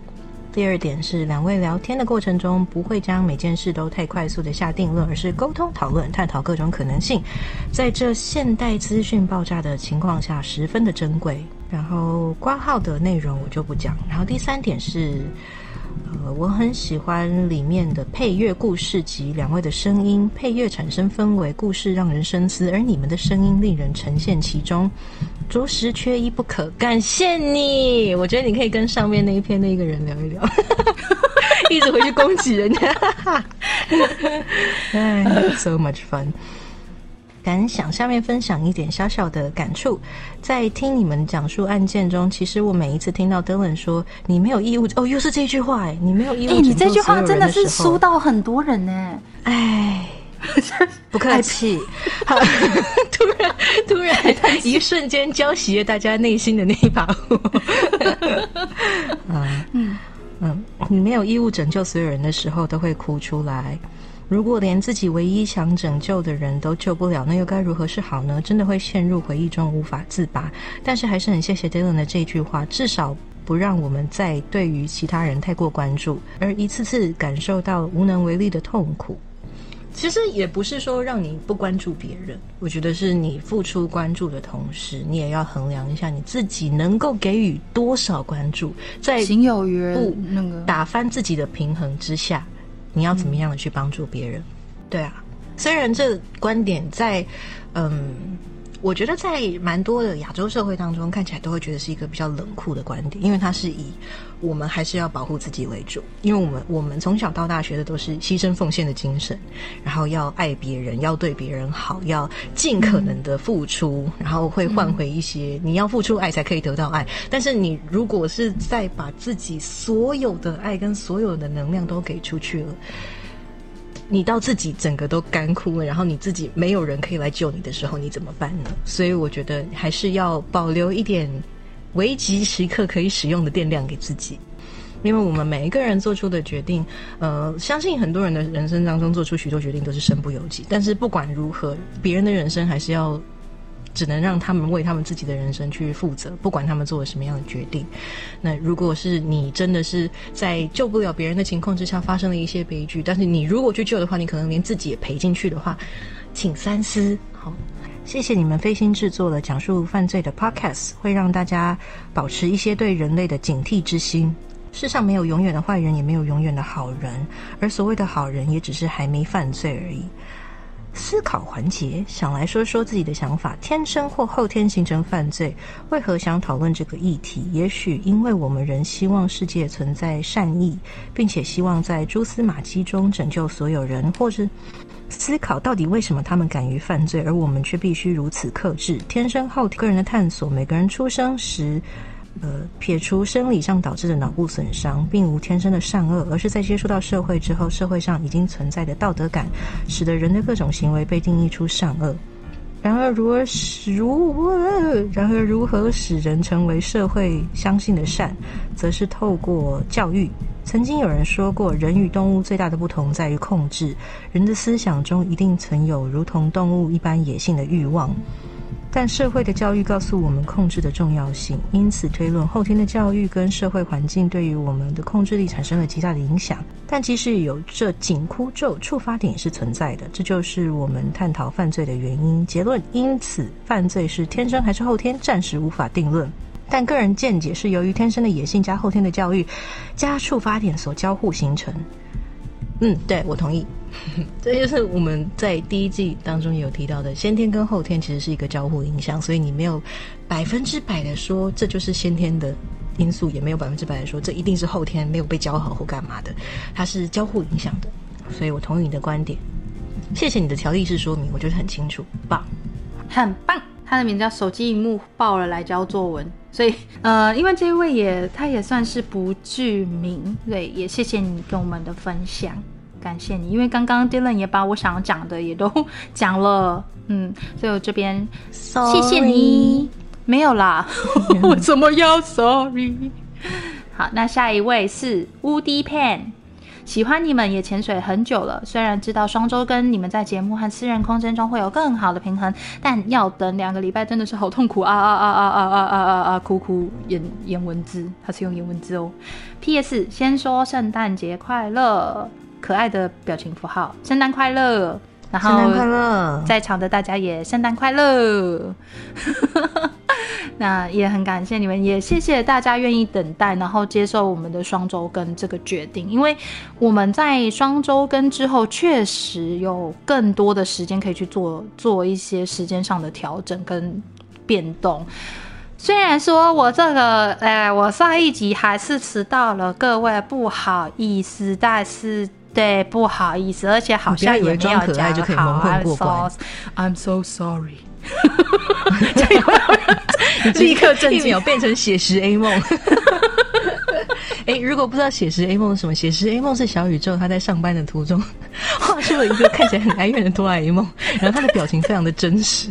第二点是，两位聊天的过程中不会将每件事都太快速的下定论，而是沟通讨论，探讨各种可能性。在这现代资讯爆炸的情况下，十分的珍贵。然后挂号的内容我就不讲。然后第三点是。呃，我很喜欢里面的配乐故事及两位的声音，配乐产生氛围，故事让人深思，而你们的声音令人呈现其中，着实缺一不可。感谢你，我觉得你可以跟上面那一篇那一个人聊一聊，(laughs) 一直回去攻击人家，(laughs) 哎，so much fun。感想，下面分享一点小小的感触。在听你们讲述案件中，其实我每一次听到 Dylan 说“你没有义务”，哦，又是这句话哎，你没有义务。哎，你这句话真的是输到很多人呢。哎，(laughs) 不客气。(laughs) 突然，突然，一瞬间浇熄了大家内心的那一把火。(laughs) 嗯嗯嗯，你没有义务拯救所有人的时候，都会哭出来。如果连自己唯一想拯救的人都救不了，那又该如何是好呢？真的会陷入回忆中无法自拔。但是还是很谢谢 Dylan 的这句话，至少不让我们再对于其他人太过关注，而一次次感受到无能为力的痛苦。其实也不是说让你不关注别人，我觉得是你付出关注的同时，你也要衡量一下你自己能够给予多少关注，在行有余不那个打翻自己的平衡之下。你要怎么样的去帮助别人？对啊，虽然这观点在嗯我觉得在蛮多的亚洲社会当中，看起来都会觉得是一个比较冷酷的观点，因为它是以我们还是要保护自己为主，因为我们我们从小到大学的都是牺牲奉献的精神，然后要爱别人，要对别人好，要尽可能的付出，然后会换回一些你要付出爱才可以得到爱。但是你如果是在把自己所有的爱跟所有的能量都给出去了。你到自己整个都干枯了，然后你自己没有人可以来救你的时候，你怎么办呢？所以我觉得还是要保留一点危急时刻可以使用的电量给自己，因为我们每一个人做出的决定，呃，相信很多人的人生当中做出许多决定都是身不由己，但是不管如何，别人的人生还是要。只能让他们为他们自己的人生去负责，不管他们做了什么样的决定。那如果是你真的是在救不了别人的情况之下发生了一些悲剧，但是你如果去救的话，你可能连自己也赔进去的话，请三思。好，谢谢你们费心制作了讲述犯罪的 podcast，会让大家保持一些对人类的警惕之心。世上没有永远的坏人，也没有永远的好人，而所谓的好人，也只是还没犯罪而已。思考环节，想来说说自己的想法。天生或后天形成犯罪，为何想讨论这个议题？也许因为我们仍希望世界存在善意，并且希望在蛛丝马迹中拯救所有人，或是思考到底为什么他们敢于犯罪，而我们却必须如此克制。天生后天个人的探索，每个人出生时。呃，撇除生理上导致的脑部损伤，并无天生的善恶，而是在接触到社会之后，社会上已经存在的道德感，使得人的各种行为被定义出善恶。然而，如何使如然而如何使人成为社会相信的善，则是透过教育。曾经有人说过，人与动物最大的不同在于控制。人的思想中一定存有如同动物一般野性的欲望。但社会的教育告诉我们控制的重要性，因此推论后天的教育跟社会环境对于我们的控制力产生了极大的影响。但即使有这紧箍咒，触发点也是存在的，这就是我们探讨犯罪的原因。结论：因此，犯罪是天生还是后天，暂时无法定论。但个人见解是由于天生的野性加后天的教育加触发点所交互形成。嗯，对我同意。(laughs) 这就是我们在第一季当中有提到的，先天跟后天其实是一个交互影响，所以你没有百分之百的说这就是先天的因素，也没有百分之百的说这一定是后天没有被教好或干嘛的，它是交互影响的。所以我同意你的观点，谢谢你的条例式说明，我觉得很清楚，棒，很棒。他的名字叫手机荧幕爆了来交作文，所以呃，因为这一位也他也算是不具名，对，也谢谢你跟我们的分享。感谢你，因为刚刚 Dylan 也把我想要讲的也都讲了，嗯，所以我这边谢谢你，没有啦，(laughs) 我怎么要 sorry？好，那下一位是 Woody Pan，喜欢你们也潜水很久了，虽然知道双周跟你们在节目和私人空间中会有更好的平衡，但要等两个礼拜真的是好痛苦啊啊啊啊啊啊啊啊啊！哭哭演演文字，他是用演文字哦。P.S. 先说圣诞节快乐。可爱的表情符号，圣诞快乐！然后，圣诞快乐！在场的大家也圣诞快乐！(laughs) 那也很感谢你们，也谢谢大家愿意等待，然后接受我们的双周跟这个决定，因为我们在双周跟之后，确实有更多的时间可以去做做一些时间上的调整跟变动。虽然说我这个，哎，我上一集还是迟到了，各位不好意思，但是。对，不好意思，而且好像也没有讲好。I'm so sorry。(laughs) 立刻一秒变成写实 A 梦。(laughs) 哎，如果不知道写实 A 梦是什么，写实 A 梦是小宇宙他在上班的途中 (laughs) 画出了一个看起来很哀怨的哆啦 A 梦，然后他的表情非常的真实。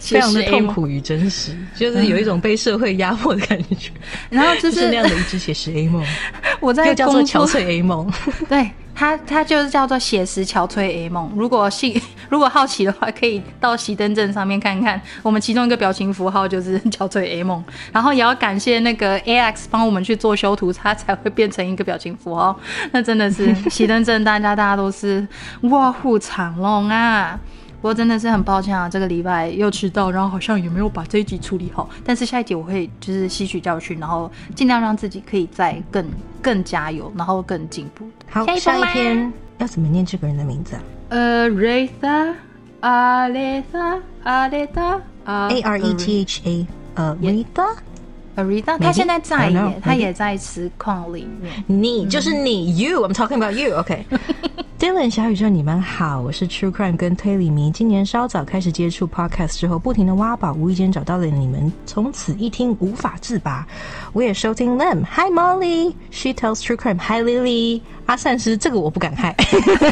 非常的痛苦与真实，就是有一种被社会压迫的感觉。然后就是那样的一只写实 A 梦，(laughs) 我在又叫做憔悴 A 梦。(laughs) 对，它它就是叫做写实憔悴 A 梦。如果信，(laughs) 如果好奇的话，可以到熄灯证上面看看。我们其中一个表情符号就是憔悴 A 梦。然后也要感谢那个 AX 帮我们去做修图，它才会变成一个表情符号。那真的是熄灯镇，大家大家都是卧虎藏龙啊。不过真的是很抱歉啊，这个礼拜又迟到，然后好像也没有把这一集处理好。但是下一集我会就是吸取教训，然后尽量让自己可以再更更加油，然后更进步。好，下一篇要怎么念这个人的名字啊？呃 r a t h a 阿雷达，阿雷达，啊 A R E T H A，呃，Rita，Arita，他现在在耶，他也在实况里面。你就是你，You，I'm talking about you，OK。(laughs) Dylan 小宇宙，你们好，我是 True Crime 跟推理迷。今年稍早开始接触 Podcast 之后，不停的挖宝，无意间找到了你们，从此一听无法自拔。我也收听 Lem，Hi Molly，She tells True Crime，Hi Lily，阿善师，这个我不敢嗨。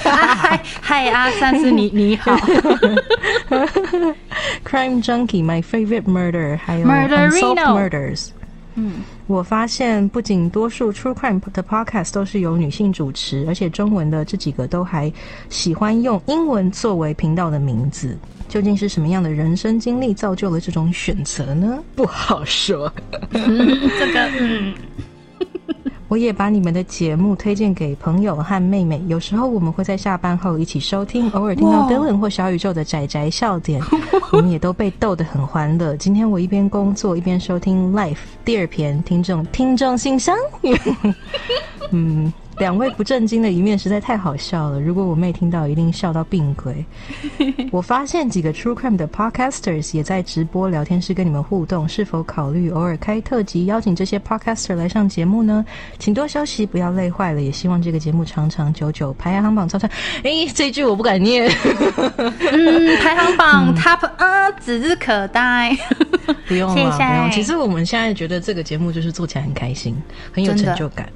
嗨嗨，阿善是你你好 Crime Junkie，My Favorite Murder，还有 Murderino Unsolved Murders。嗯，我发现不仅多数 True Crime 的 Podcast 都是由女性主持，而且中文的这几个都还喜欢用英文作为频道的名字。究竟是什么样的人生经历造就了这种选择呢？不好说。这个嗯，我也把你们的节目推荐给朋友和妹妹，有时候我们会在下班后一起收听，偶尔听到哇 Dylan 或小宇宙的宅宅笑点，(laughs) 我们也都被逗得很欢乐。今天我一边工作一边收听 Life 第二篇听众听众信箱，(laughs) 嗯。两位不正经的一面实在太好笑了，如果我妹听到，一定笑到病鬼。(laughs) 我发现几个 True Crime 的 Podcasters 也在直播聊天室跟你们互动，是否考虑偶尔开特辑，邀请这些 Podcaster 来上节目呢？请多休息，不要累坏了。也希望这个节目长长久久，排行榜超超。诶，这句我不敢念，(laughs) 嗯，排行榜 Top 嗯，指日可待。(laughs) 不用了，不用。其实我们现在觉得这个节目就是做起来很开心，很有成就感。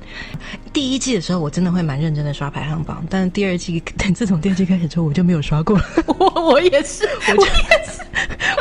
第一季的时候，我真的会蛮认真的刷排行榜，但第二季等，自从第二季开始之后，我就没有刷过了。我 (laughs) 我也是，(laughs) 我也是。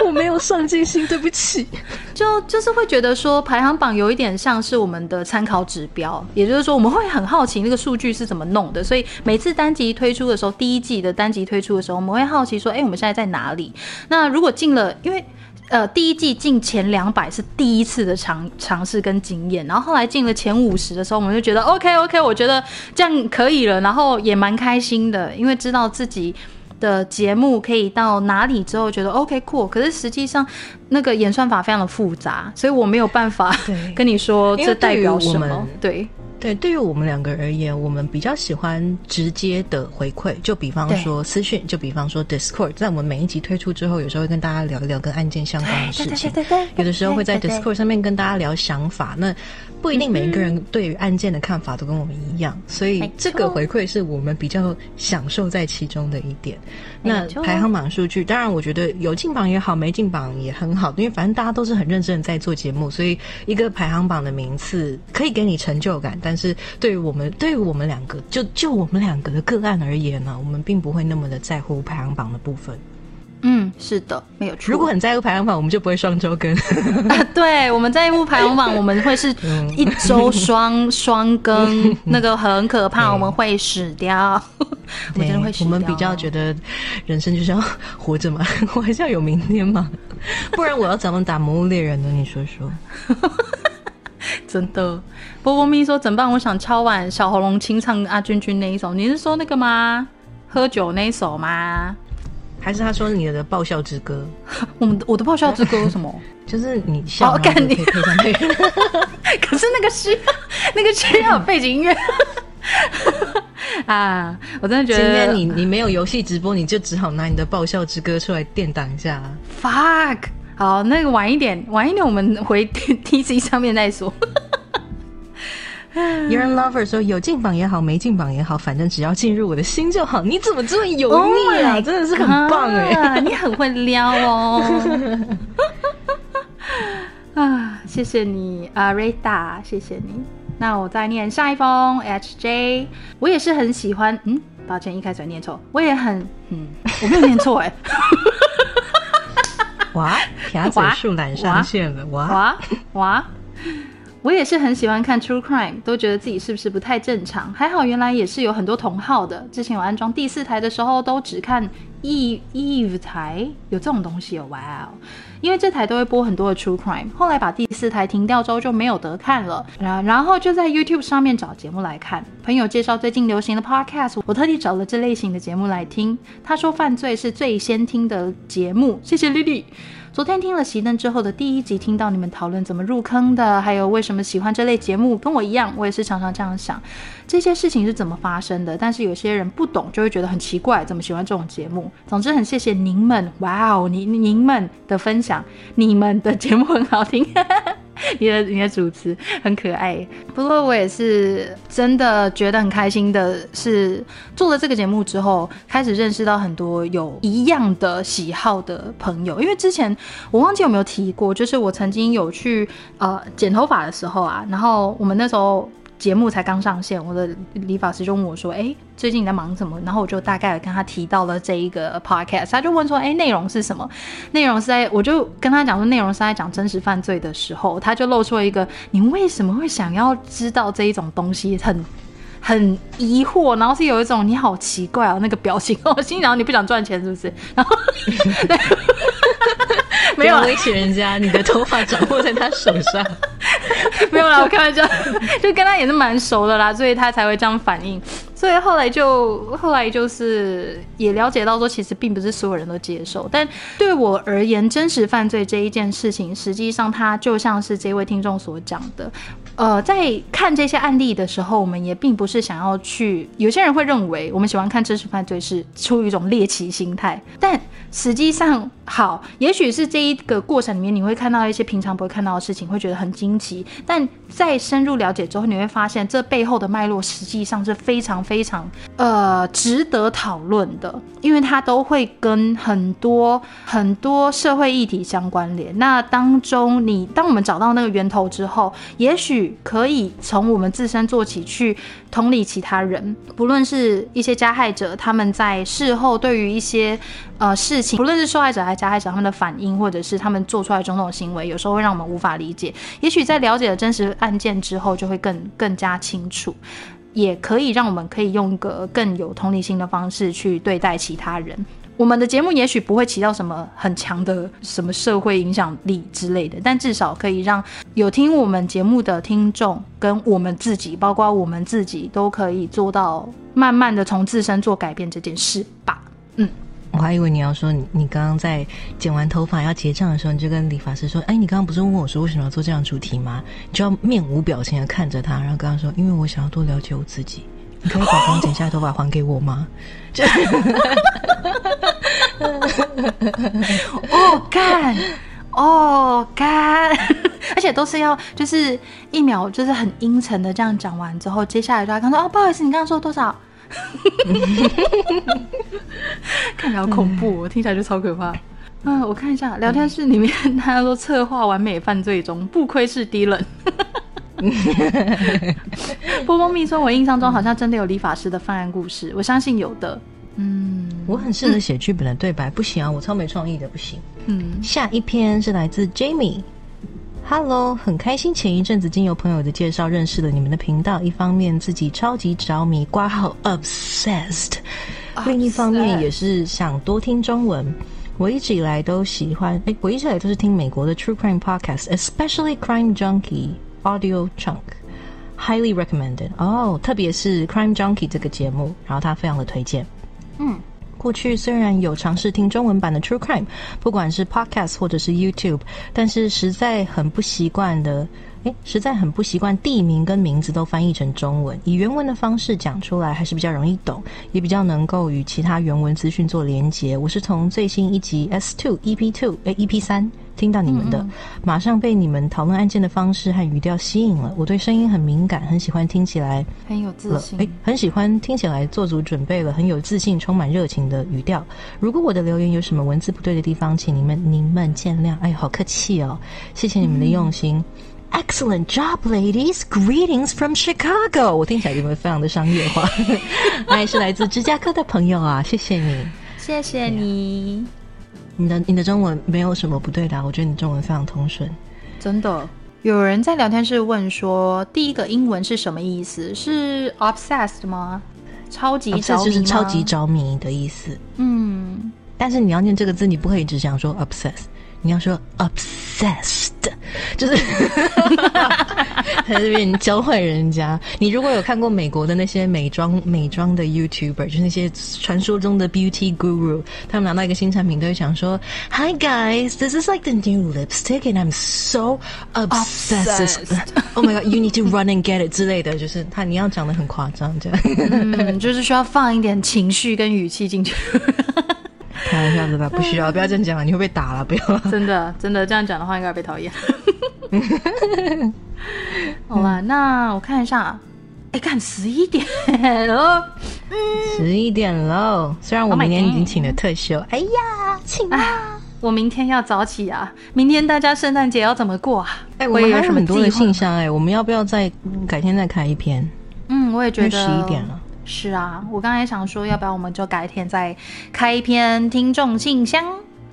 我没有上进心，对不起。就就是会觉得说排行榜有一点像是我们的参考指标，也就是说我们会很好奇那个数据是怎么弄的，所以每次单集推出的时候，第一季的单集推出的时候，我们会好奇说，哎、我们现在在哪里？那如果进了，因为。呃，第一季进前两百是第一次的尝尝试跟经验，然后后来进了前五十的时候，我们就觉得 OK OK，我觉得这样可以了，然后也蛮开心的，因为知道自己的节目可以到哪里之后，觉得 OK cool。可是实际上那个演算法非常的复杂，所以我没有办法跟你说这代表什么。对，对，对于我们两个而言，我们比较喜欢直接的回馈，就比方说私讯，就比方说 Discord，在我们每一集推出之后，有时候会跟大家聊一聊跟案件相关的事情。对对有的时候会在对对 Discord 上面跟大家聊想法，那不一定每一个人对于案件的看法都跟我们一样，所以这个回馈是我们比较享受在其中的一点。那排行榜数据，当然我觉得有进榜也好，没进榜也很好，因为反正大家都是很认真的在做节目，所以一个排行榜的名次可以给你成就感，但是对于我们对于我们两个，就就我们两个的个案而言呢，我们并不会那么的在乎排行榜的部分。嗯，是的，没有错。如果很在乎排行榜，我们就不会双周更。(laughs) 啊，对，我们在乎排行榜，我们会是 (laughs) 一周双双更，那个很可怕，我们会死掉，(laughs) 我们真的会死掉。我们比较觉得人生就是要活着嘛，我还是要有明天嘛，不然我要怎么打魔物猎人呢？你说说。(laughs) 真的，波波咪说怎么办？我想敲碗小喉咙清唱阿君君那一首，你是说那个吗？喝酒那一首吗？还是他说你的爆笑之歌，(laughs) 我们我的爆笑之歌 (laughs) 是什么？就是你笑，干你可是那个需要那个需要有背景音乐啊！我真的觉得今天你你没有游戏直播，你就只好拿你的爆笑之歌出来垫挡一下。fuck 好，那个晚一点，晚一点我们回 (laughs) T C 上面再说。(laughs) Your Lover 说有进榜也好，没进榜也好，反正只要进入我的心就好。你怎么这么油腻啊 Oh 真的是很棒哎、你很会撩哦。(laughs) 啊，谢谢你啊，，Rita，，谢谢你。那我再念下一封 HJ，我也是很喜欢，嗯，抱歉，一开始念错，我也很，嗯，我没有念错哎，哇，(laughs) 撇嘴树懒上线了哇！哇哇，我也是很喜欢看 True Crime，都觉得自己是不是不太正常。还好原来也是有很多同号的。之前有安装第四台的时候，都只看 Eve Eve 台，有这种东西哦，哇哦！因为这台都会播很多的 True Crime。后来把第四台停掉之后就没有得看了，然然后就在 YouTube 上面找节目来看。朋友介绍最近流行的 Podcast，我特地找了这类型的节目来听。他说犯罪是最先听的节目，谢谢 Lily。昨天听了熄灯之后的第一集，听到你们讨论怎么入坑的，还有为什么喜欢这类节目，跟我一样，我也是常常这样想，这些事情是怎么发生的。但是有些人不懂，就会觉得很奇怪，怎么喜欢这种节目？总之，很谢谢您们，哇哦，您您们的分享，你们的节目很好听。(laughs) 你的你的主持很可爱，不过我也是真的觉得很开心的，是做了这个节目之后，开始认识到很多有一样的喜好的朋友。因为之前我忘记有没有提过，就是我曾经有去呃剪头发的时候啊，然后我们那时候。节目才刚上线，我的理发师就问我说：“哎，最近你在忙什么？”然后我就大概跟他提到了这一个 podcast，他就问说：“哎，内容是什么？”内容是在，我就跟他讲说，内容是在讲真实犯罪的时候，他就露出了一个你为什么会想要知道这一种东西，很很疑惑，然后是有一种你好奇怪哦那个表情，我心想你不想赚钱是不是？然后 (laughs) (laughs) 没有威胁人家，你的头发掌握在他手上。(laughs) 没有啦，我开玩笑，就跟他也是蛮熟的啦，所以他才会这样反应。所以后来就后来就是也了解到说，其实并不是所有人都接受。但对我而言，真实犯罪这一件事情，实际上它就像是这位听众所讲的。呃，在看这些案例的时候，我们也并不是想要去。有些人会认为，我们喜欢看真实犯罪是出于一种猎奇心态，但实际上，好，也许是这一个过程里面，你会看到一些平常不会看到的事情，会觉得很惊奇。但在深入了解之后，你会发现这背后的脉络实际上是非常非常呃值得讨论的，因为它都会跟很多很多社会议题相关联。那当中，你当我们找到那个源头之后，也许可以从我们自身做起，去同理其他人，不论是一些加害者，他们在事后对于一些呃事情，不论是受害者还是加害者，他们的反应，或者是他们做出来种种行为，有时候会让我们无法理解。也许在了解了真实。案件之后就会更更加清楚，也可以让我们可以用一个更有同理心的方式去对待其他人。我们的节目也许不会起到什么很强的什么社会影响力之类的，但至少可以让有听我们节目的听众跟我们自己，包括我们自己，都可以做到慢慢的从自身做改变这件事吧。嗯。我还以为你要说你你刚刚在剪完头发要结账的时候，你就跟理发师说：“哎，你刚刚不是问我说为什么要做这样主题吗？”你就要面无表情的看着他，然后跟他说：“因为我想要多了解我自己。你可以把刚剪下来头发还给我吗？” (laughs) 哦干，哦干，(laughs) 而且都是要就是一秒就是很阴沉的这样讲完之后，接下来就要跟说：“哦，不好意思，你刚刚说多少？” (laughs) 看起来好恐怖，我听起来就超可怕。嗯，我看一下聊天室里面，他说策划完美犯罪中，不愧是低冷。(laughs) 波波蜜说，我印象中好像真的有理发师的犯案故事，我相信有的。嗯，我很适合写剧本的对白，不行啊，我超没创意的，不行。嗯，下一篇是来自 Jamie。Hello，很开心前一阵子经由朋友的介绍认识了你们的频道，一方面自己超级着迷，挂号 obsessed，另一方面也是想多听中文。我一直以来都喜欢，哎，我一直以来都是听美国的 True Crime Podcast，especially Crime Junkie Audio Chunk，highly recommended。哦，特别是 Crime Junkie 这个节目，然后他非常的推荐。嗯。过去虽然有尝试听中文版的 True Crime，不管是 Podcast 或者是 YouTube，但是实在很不习惯的，诶，实在很不习惯地名跟名字都翻译成中文，以原文的方式讲出来还是比较容易懂，也比较能够与其他原文资讯做连结。我是从最新一集 S Two EP Two 诶 EP 三。听到你们的，马上被你们讨论案件的方式和语调吸引了。我对声音很敏感，很喜欢听起来很有自信。哎，很喜欢听起来做足准备了，很有自信、充满热情的语调。如果我的留言有什么文字不对的地方，请你们您们见谅。哎，好客气哦，谢谢你们的用心。Excellent job, ladies. Greetings from Chicago. 我听起来有没有非常的商业化？(laughs) 哎，是来自芝加哥的朋友啊，谢谢你，谢谢你。你的你的中文没有什么不对的，我觉得你中文非常通顺。真的，有人在聊天室问说，第一个英文是什么意思？是 obsessed 吗？超级着迷就是超级着迷的意思。嗯，但是你要念这个字，你不可以只想说 obsessed，你要说 obsessed，就是在这边教坏人家。你如果有看过美国的那些美妆美妆的 YouTuber，就是那些传说中的 beauty guru，他们拿到一个新产品都会讲说，Hi guys, this is like the new lipstick and I'm so obsessed. oh my god, you need to run and get it 之类的，就是他你要讲的很夸张这样。嗯，就是需要放一点情绪跟语气进去。开玩笑的吧，不需要，不要这样讲了，你会被打了，不要。真的，真的这样讲的话，应该被讨厌。(laughs) 好吧，那我看一下，哎，看十一点喽，十一点 (laughs) 喽。虽然我明天已经请了特休，哎呀，请啊！我明天要早起啊！明天大家圣诞节要怎么过啊？哎，我们还有很多的信箱哎，我们要不要再改天再开一篇？嗯，我也觉得十一点了。是啊，我刚才想说，要不要我们就改天再开一篇听众信箱，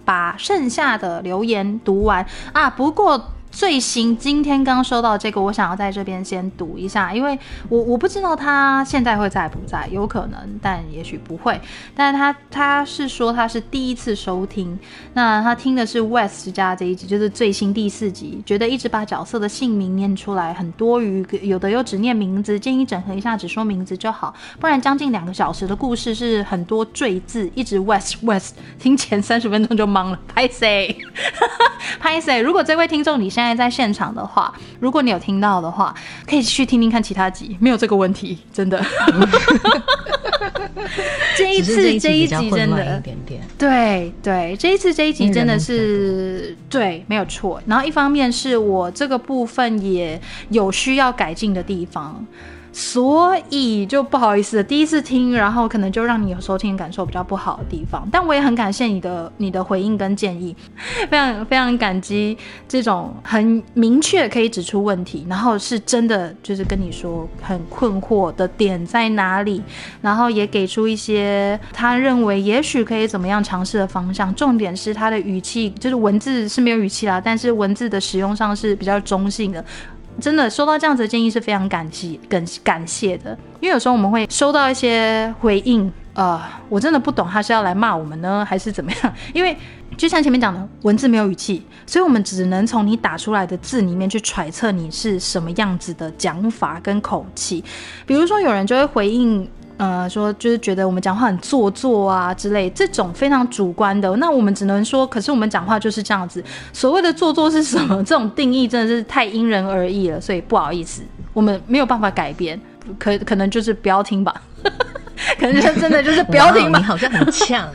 把剩下的留言读完啊？不过。最新今天刚收到这个，我想要在这边先读一下，因为我我不知道他现在会在不在，有可能，但也许不会。但是他他是说他是第一次收听，那他听的是 West 家这一集，就是最新第四集，觉得一直把角色的姓名念出来很多余，有的又只念名字，建议整合一下，只说名字就好，不然将近两个小时的故事是很多赘字，一直 West West，听前三十分钟就懵了。拍谁？(laughs) 拍谁？如果这位听众你现现在在现场的话，如果你有听到的话，可以去听听看其他集，没有这个问题，真的。(laughs) 这一次这一集真的，对对，这一次这一集真的是对，没有错。然后一方面是我这个部分也有需要改进的地方。所以就不好意思，第一次听，然后可能就让你有收听感受比较不好的地方。但我也很感谢你的你的回应跟建议，(laughs) 非常非常感激这种很明确可以指出问题，然后是真的就是跟你说很困惑的点在哪里，然后也给出一些他认为也许可以怎么样尝试的方向。重点是他的语气，就是文字是没有语气啦，但是文字的使用上是比较中性的。真的收到这样子的建议是非常感激、感感谢的，因为有时候我们会收到一些回应，呃，我真的不懂他是要来骂我们呢，还是怎么样？(laughs) 因为就像前面讲的，文字没有语气，所以我们只能从你打出来的字里面去揣测你是什么样子的讲法跟口气。比如说，有人就会回应。呃，说就是觉得我们讲话很做作啊之类，这种非常主观的，那我们只能说，可是我们讲话就是这样子。所谓的做作是什么？这种定义真的是太因人而异了，所以不好意思，我们没有办法改变，可可能就是不要听吧。(laughs) 可能就真的就是不要听吧。你好像很呛，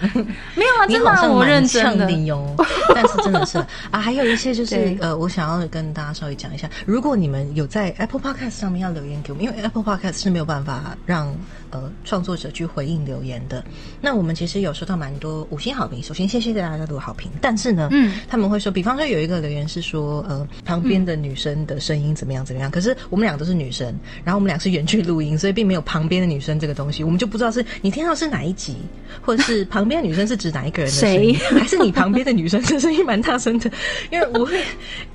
没有啊，真的我认真的哟。(laughs) 但是真的是啊，还有一些就是呃，我想要跟大家稍微讲一下，如果你们有在 Apple Podcast 上面要留言给我们，因为 Apple Podcast 是没有办法让。呃，创作者去回应留言的，那我们其实有收到蛮多五星好评。首先，谢谢大家的好评。但是呢，嗯，他们会说，比方说有一个留言是说，呃，旁边的女生的声音怎么样怎么样？可是我们俩都是女生，然后我们俩是远距录音，所以并没有旁边的女生这个东西，我们就不知道是你听到是哪一集，或者是旁边的女生是指哪一个人的声音，还是你旁边的女生的声音蛮大声的？(laughs) 因为我会，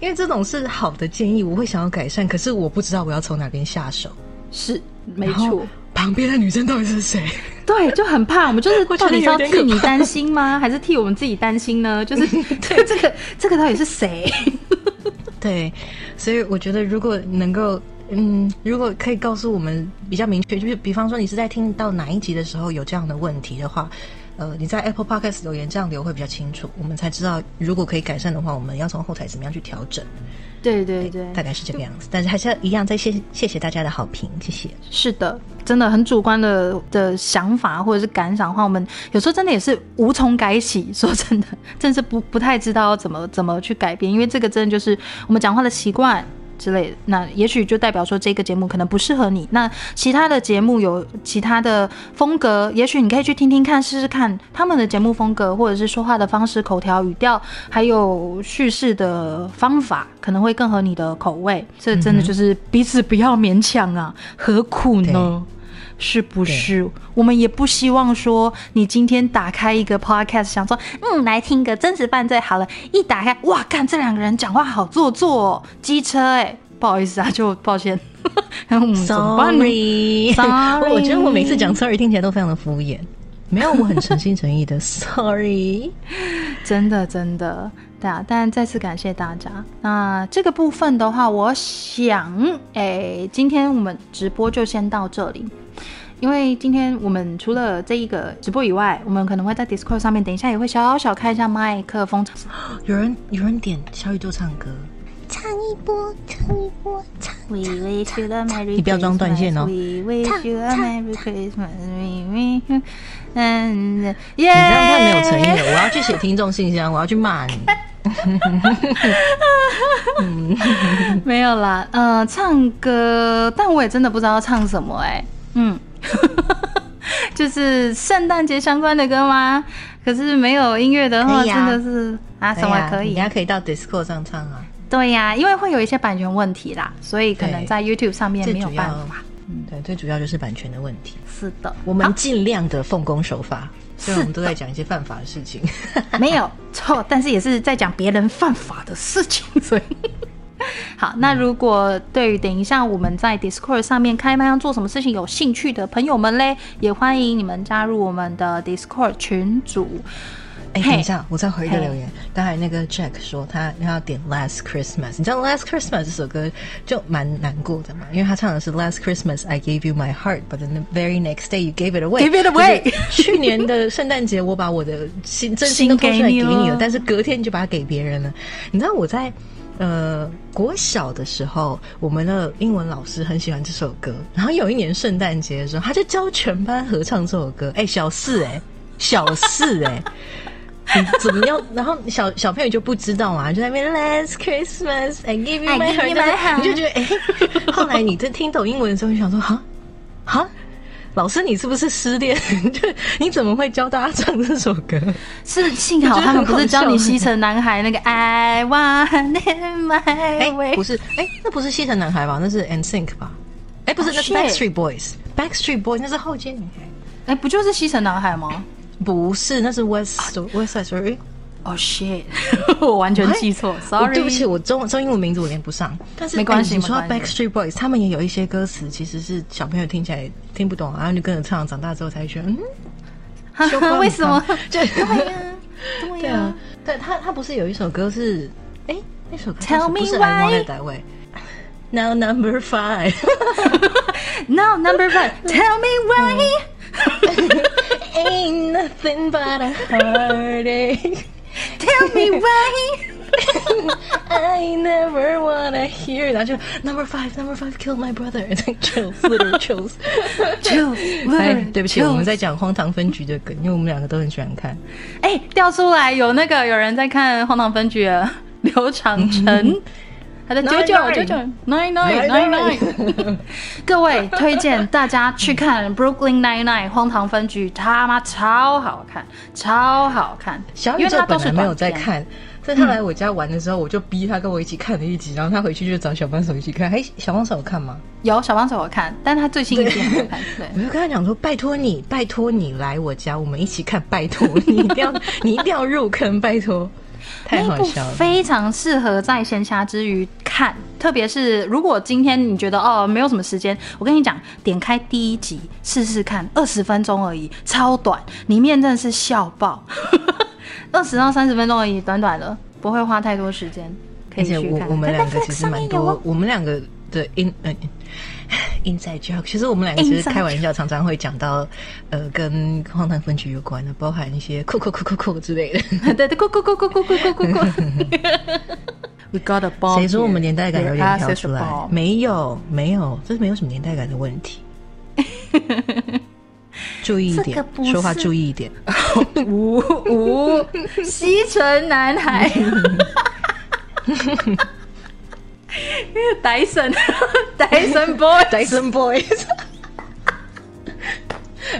因为这种是好的建议，我会想要改善，可是我不知道我要从哪边下手。是，没错。旁边的女生到底是谁？对，就很怕。我们就是 (laughs) 到底是要替你担心吗？(laughs) 还是替我们自己担心呢？就是 (laughs) 这这个这个到底是谁？对，所以我觉得如果能够，嗯，如果可以告诉我们比较明确，就是比方说你是在听到哪一集的时候有这样的问题的话。呃，你在 Apple Podcast 留言这样留会比较清楚，我们才知道如果可以改善的话，我们要从后台怎么样去调整。对对对，大概是这个样子。但是还是要一样，再谢谢谢大家的好评，谢谢。是的，真的很主观的的想法或者是感想的话，我们有时候真的也是无从改起。说真的，真是不不太知道怎么怎么去改变，因为这个真的就是我们讲话的习惯。之类的，那也许就代表说这个节目可能不适合你。那其他的节目有其他的风格，也许你可以去听听看，试试看他们的节目风格，或者是说话的方式、口条、语调，还有叙事的方法，可能会更合你的口味。这真的就是彼此不要勉强啊，何苦呢？是不是？我们也不希望说你今天打开一个 podcast，想说嗯来听个真实犯罪好了，一打开哇，看这两个人讲话好做作，哦机车哎，不好意思啊，就抱歉。(laughs) Sorry，我觉得我每次讲 sorry 听起来都非常的敷衍，没有，我很诚心诚意的。Sorry，真的 (laughs) 真的。对啊，但再次感谢大家。那这个部分的话，我想，哎，今天我们直播就先到这里，因为今天我们除了这一个直播以外，我们可能会在 Discord 上面，等一下也会小小看一下麦克风。(gasps) 有人有人点小宇宙唱歌，唱一波，唱一波，唱。We wish you a merry (laughs) 你不要装断线哦 We wish you a merry Christmas. We wish 嗯，(laughs) 耶！你这样太没有诚意了。我要去写听众信箱，我要去骂你。(laughs) (laughs) 没有啦，呃，唱歌，但我也真的不知道唱什么哎、嗯，(laughs) 就是圣诞节相关的歌吗？可是没有音乐的话，啊真的是啊，什么可以你？等下可以到 Discord 上唱啊。对呀、因为会有一些版权问题啦，所以可能在 YouTube 上面没有办法。嗯对，最主要就是版权的问题。是的，我们尽量的奉公守法，虽然我们都在讲一些犯法的事情。(laughs) 没有错，但是也是在讲别人犯法的事情，所以。好，那如果对于等一下我们在 Discord 上面开麦要做什么事情有兴趣的朋友们嘞，也欢迎你们加入我们的 Discord 群组。哎、嘿等一下，我再回一个留言。刚才那个 Jack 说他他要点 Last Christmas，你知道 Last Christmas 这首歌就蛮难过的嘛，因为他唱的是 Last Christmas I gave you my heart, but the very next day you gave it away. Give it away 就是去年的圣诞节，我把我的心真心都掏出来给你 (laughs) 但是隔天你就把它给别人了。你知道我在。呃，国小的时候，我们的英文老师很喜欢这首歌。然后有一年圣诞节的时候，他就教全班合唱这首歌。哎、小四哎、小四哎、你怎么样？(laughs) 然后小小朋友就不知道嘛，就在那边 Last Christmas I give you my heart 你就觉得哎、后来你在听懂英文的时候，就想说哈哈，老师你是不是失恋？就你怎么会教大家唱这首歌？是幸好他们不是教你西城男孩那个 I want my 哎、不是，哎、那不是西城男孩吧？那是 And Sync 吧？哎、不是，Oh, 那是 Backstreet Boys。Backstreet Boys 那是后街女孩，哎、不就是西城男孩吗？不是，那是 West West Side Story。哦、shit，我完全记错，sorry，对不起，我中中英文名字我连不上。但是没关系哎你说 Backstreet Boys，他们也有一些歌词其实是小朋友听起来听不懂，然后就跟着唱，长大之后才觉得为什么？对对呀、对啊，对他他不是有一首歌是哎那首歌 Tell me why I Want It That Way。Now number five, No number five, tell me why. Ain't nothing but a heartache. Tell me why. I never wanna hear，然后就 number five, number five killed my brother，chills, literal chills。Chills, 哎 literal，对不起，我们在讲荒唐分局的梗，因为我们两个都很喜欢看。哎、掉出来有那个有人在看《荒唐分局》的刘长成，他的九九九九 nine nine nine nine。(laughs) 各位推荐大家去看《Brooklyn Nine Nine》荒唐分局，他妈超好看，超好看。小宇宙因为它都是本来没有，在看，所以他来我家玩的时候，我就逼他跟我一起看了一集，然后他回去就找小帮手一起看。哎，小帮手有看吗？有小帮手有看，但他最新一集还没有看。(laughs) 对，我就跟他讲说，拜托你，拜托你来我家，我们一起看，拜托你一定要，(laughs) 你一定要入坑，拜托，太好笑了。非常适合在闲暇之余看，特别是如果今天你觉得哦没有什么时间，我跟你讲，点开第一集试试看，二十分钟而已，超短，里面真的是笑爆，(laughs) 二十到三十分钟而已，短短的，不会花太多时间，可而且以去看。我我们两个其实蛮多我们两个的 in 嗯、(laughs) inside joke，其实我们两个其实开玩笑，常常会讲到呃跟荒唐分局有关的，包含一些 (laughs) 酷酷酷酷酷之类的。(laughs) 对对，酷酷酷酷酷酷酷酷酷。We got a bomb. 谁说我们年代感有点跳出来没有，没有，这是没有什么年代感的问题。注意一点说话注意一点。五五西城男孩，戴森戴森 boy，Dyson Boys。(laughs)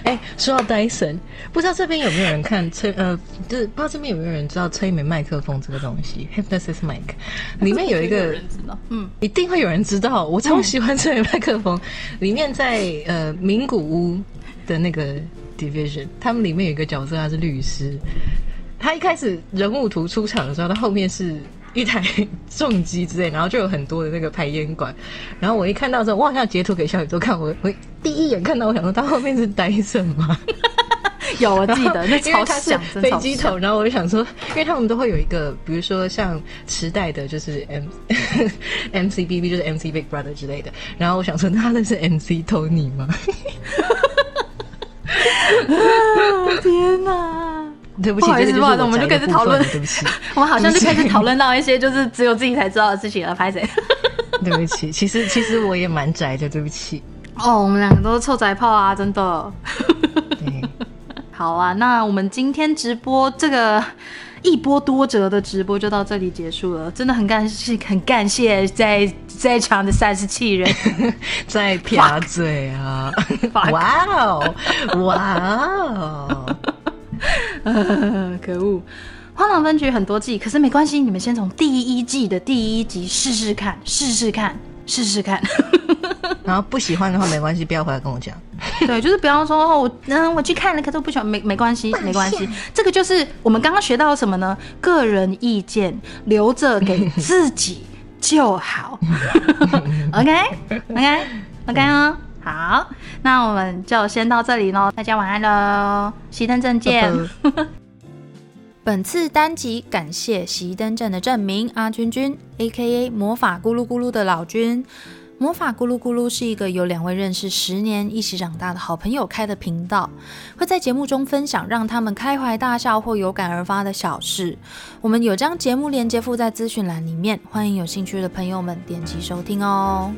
哎、说到 Dyson，不知道这边有没有人看催呃，就是不知道这边有没有人知道催眠麦克风这个东西，Hypnosis Mic，里面有一个嗯，一定会有人知道，我超喜欢催眠麦克风。里面在呃名古屋的那个 division，他们里面有一个角色，他是律师。他一开始人物图出场的时候，他后面是一台重机之类，然后就有很多的那个排烟管。然后我一看到之后，我好像截图给小宇宙看，我我第一眼看到，我想说他后面是戴森吗？有我记得那超像，(laughs) 飞机头，然后我就想说，因为他们都会有一个，比如说像时代的，就是 M (laughs) MCBB，就是 MC Big Brother 之类的。然后我想说，那他那是 MC Tony 吗？(laughs) 天哪！对不起，不好意思不好意思我们就开始讨论分对不起，(laughs) 我们好像就开始讨论到一些就是只有自己才知道的事情了，拍谁？(laughs) 对不起。其实其实我也蛮宅的，对不起。哦，我们两个都是臭宅炮啊，真的。对，好啊，那我们今天直播这个一波多折的直播就到这里结束了，真的很感谢，很感谢在在场的三十七人。(laughs) 在撇嘴啊哇哦，哇哦！呃可恶！荒唐分局很多季，可是没关系，你们先从第一季的第一集试试看，试试看，试试看。然后不喜欢的话没关系，不要回来跟我讲。对，就是不要说哦，我嗯我去看了，可是我不喜欢，没没关系，没关系。这个就是我们刚刚学到什么呢？个人意见留着给自己就好。OK OK OK 哦。好，那我们就先到这里喽，大家晚安喽，熄灯证见。(laughs) 本次单集感谢熄灯镇的证明阿君君，A.K.A 魔法咕噜咕噜的老君。魔法咕噜咕噜是一个由两位认识十年、一起长大的好朋友开的频道，会在节目中分享让他们开怀大笑或有感而发的小事。我们有将节目链接附在资讯栏里面，欢迎有兴趣的朋友们点击收听哦。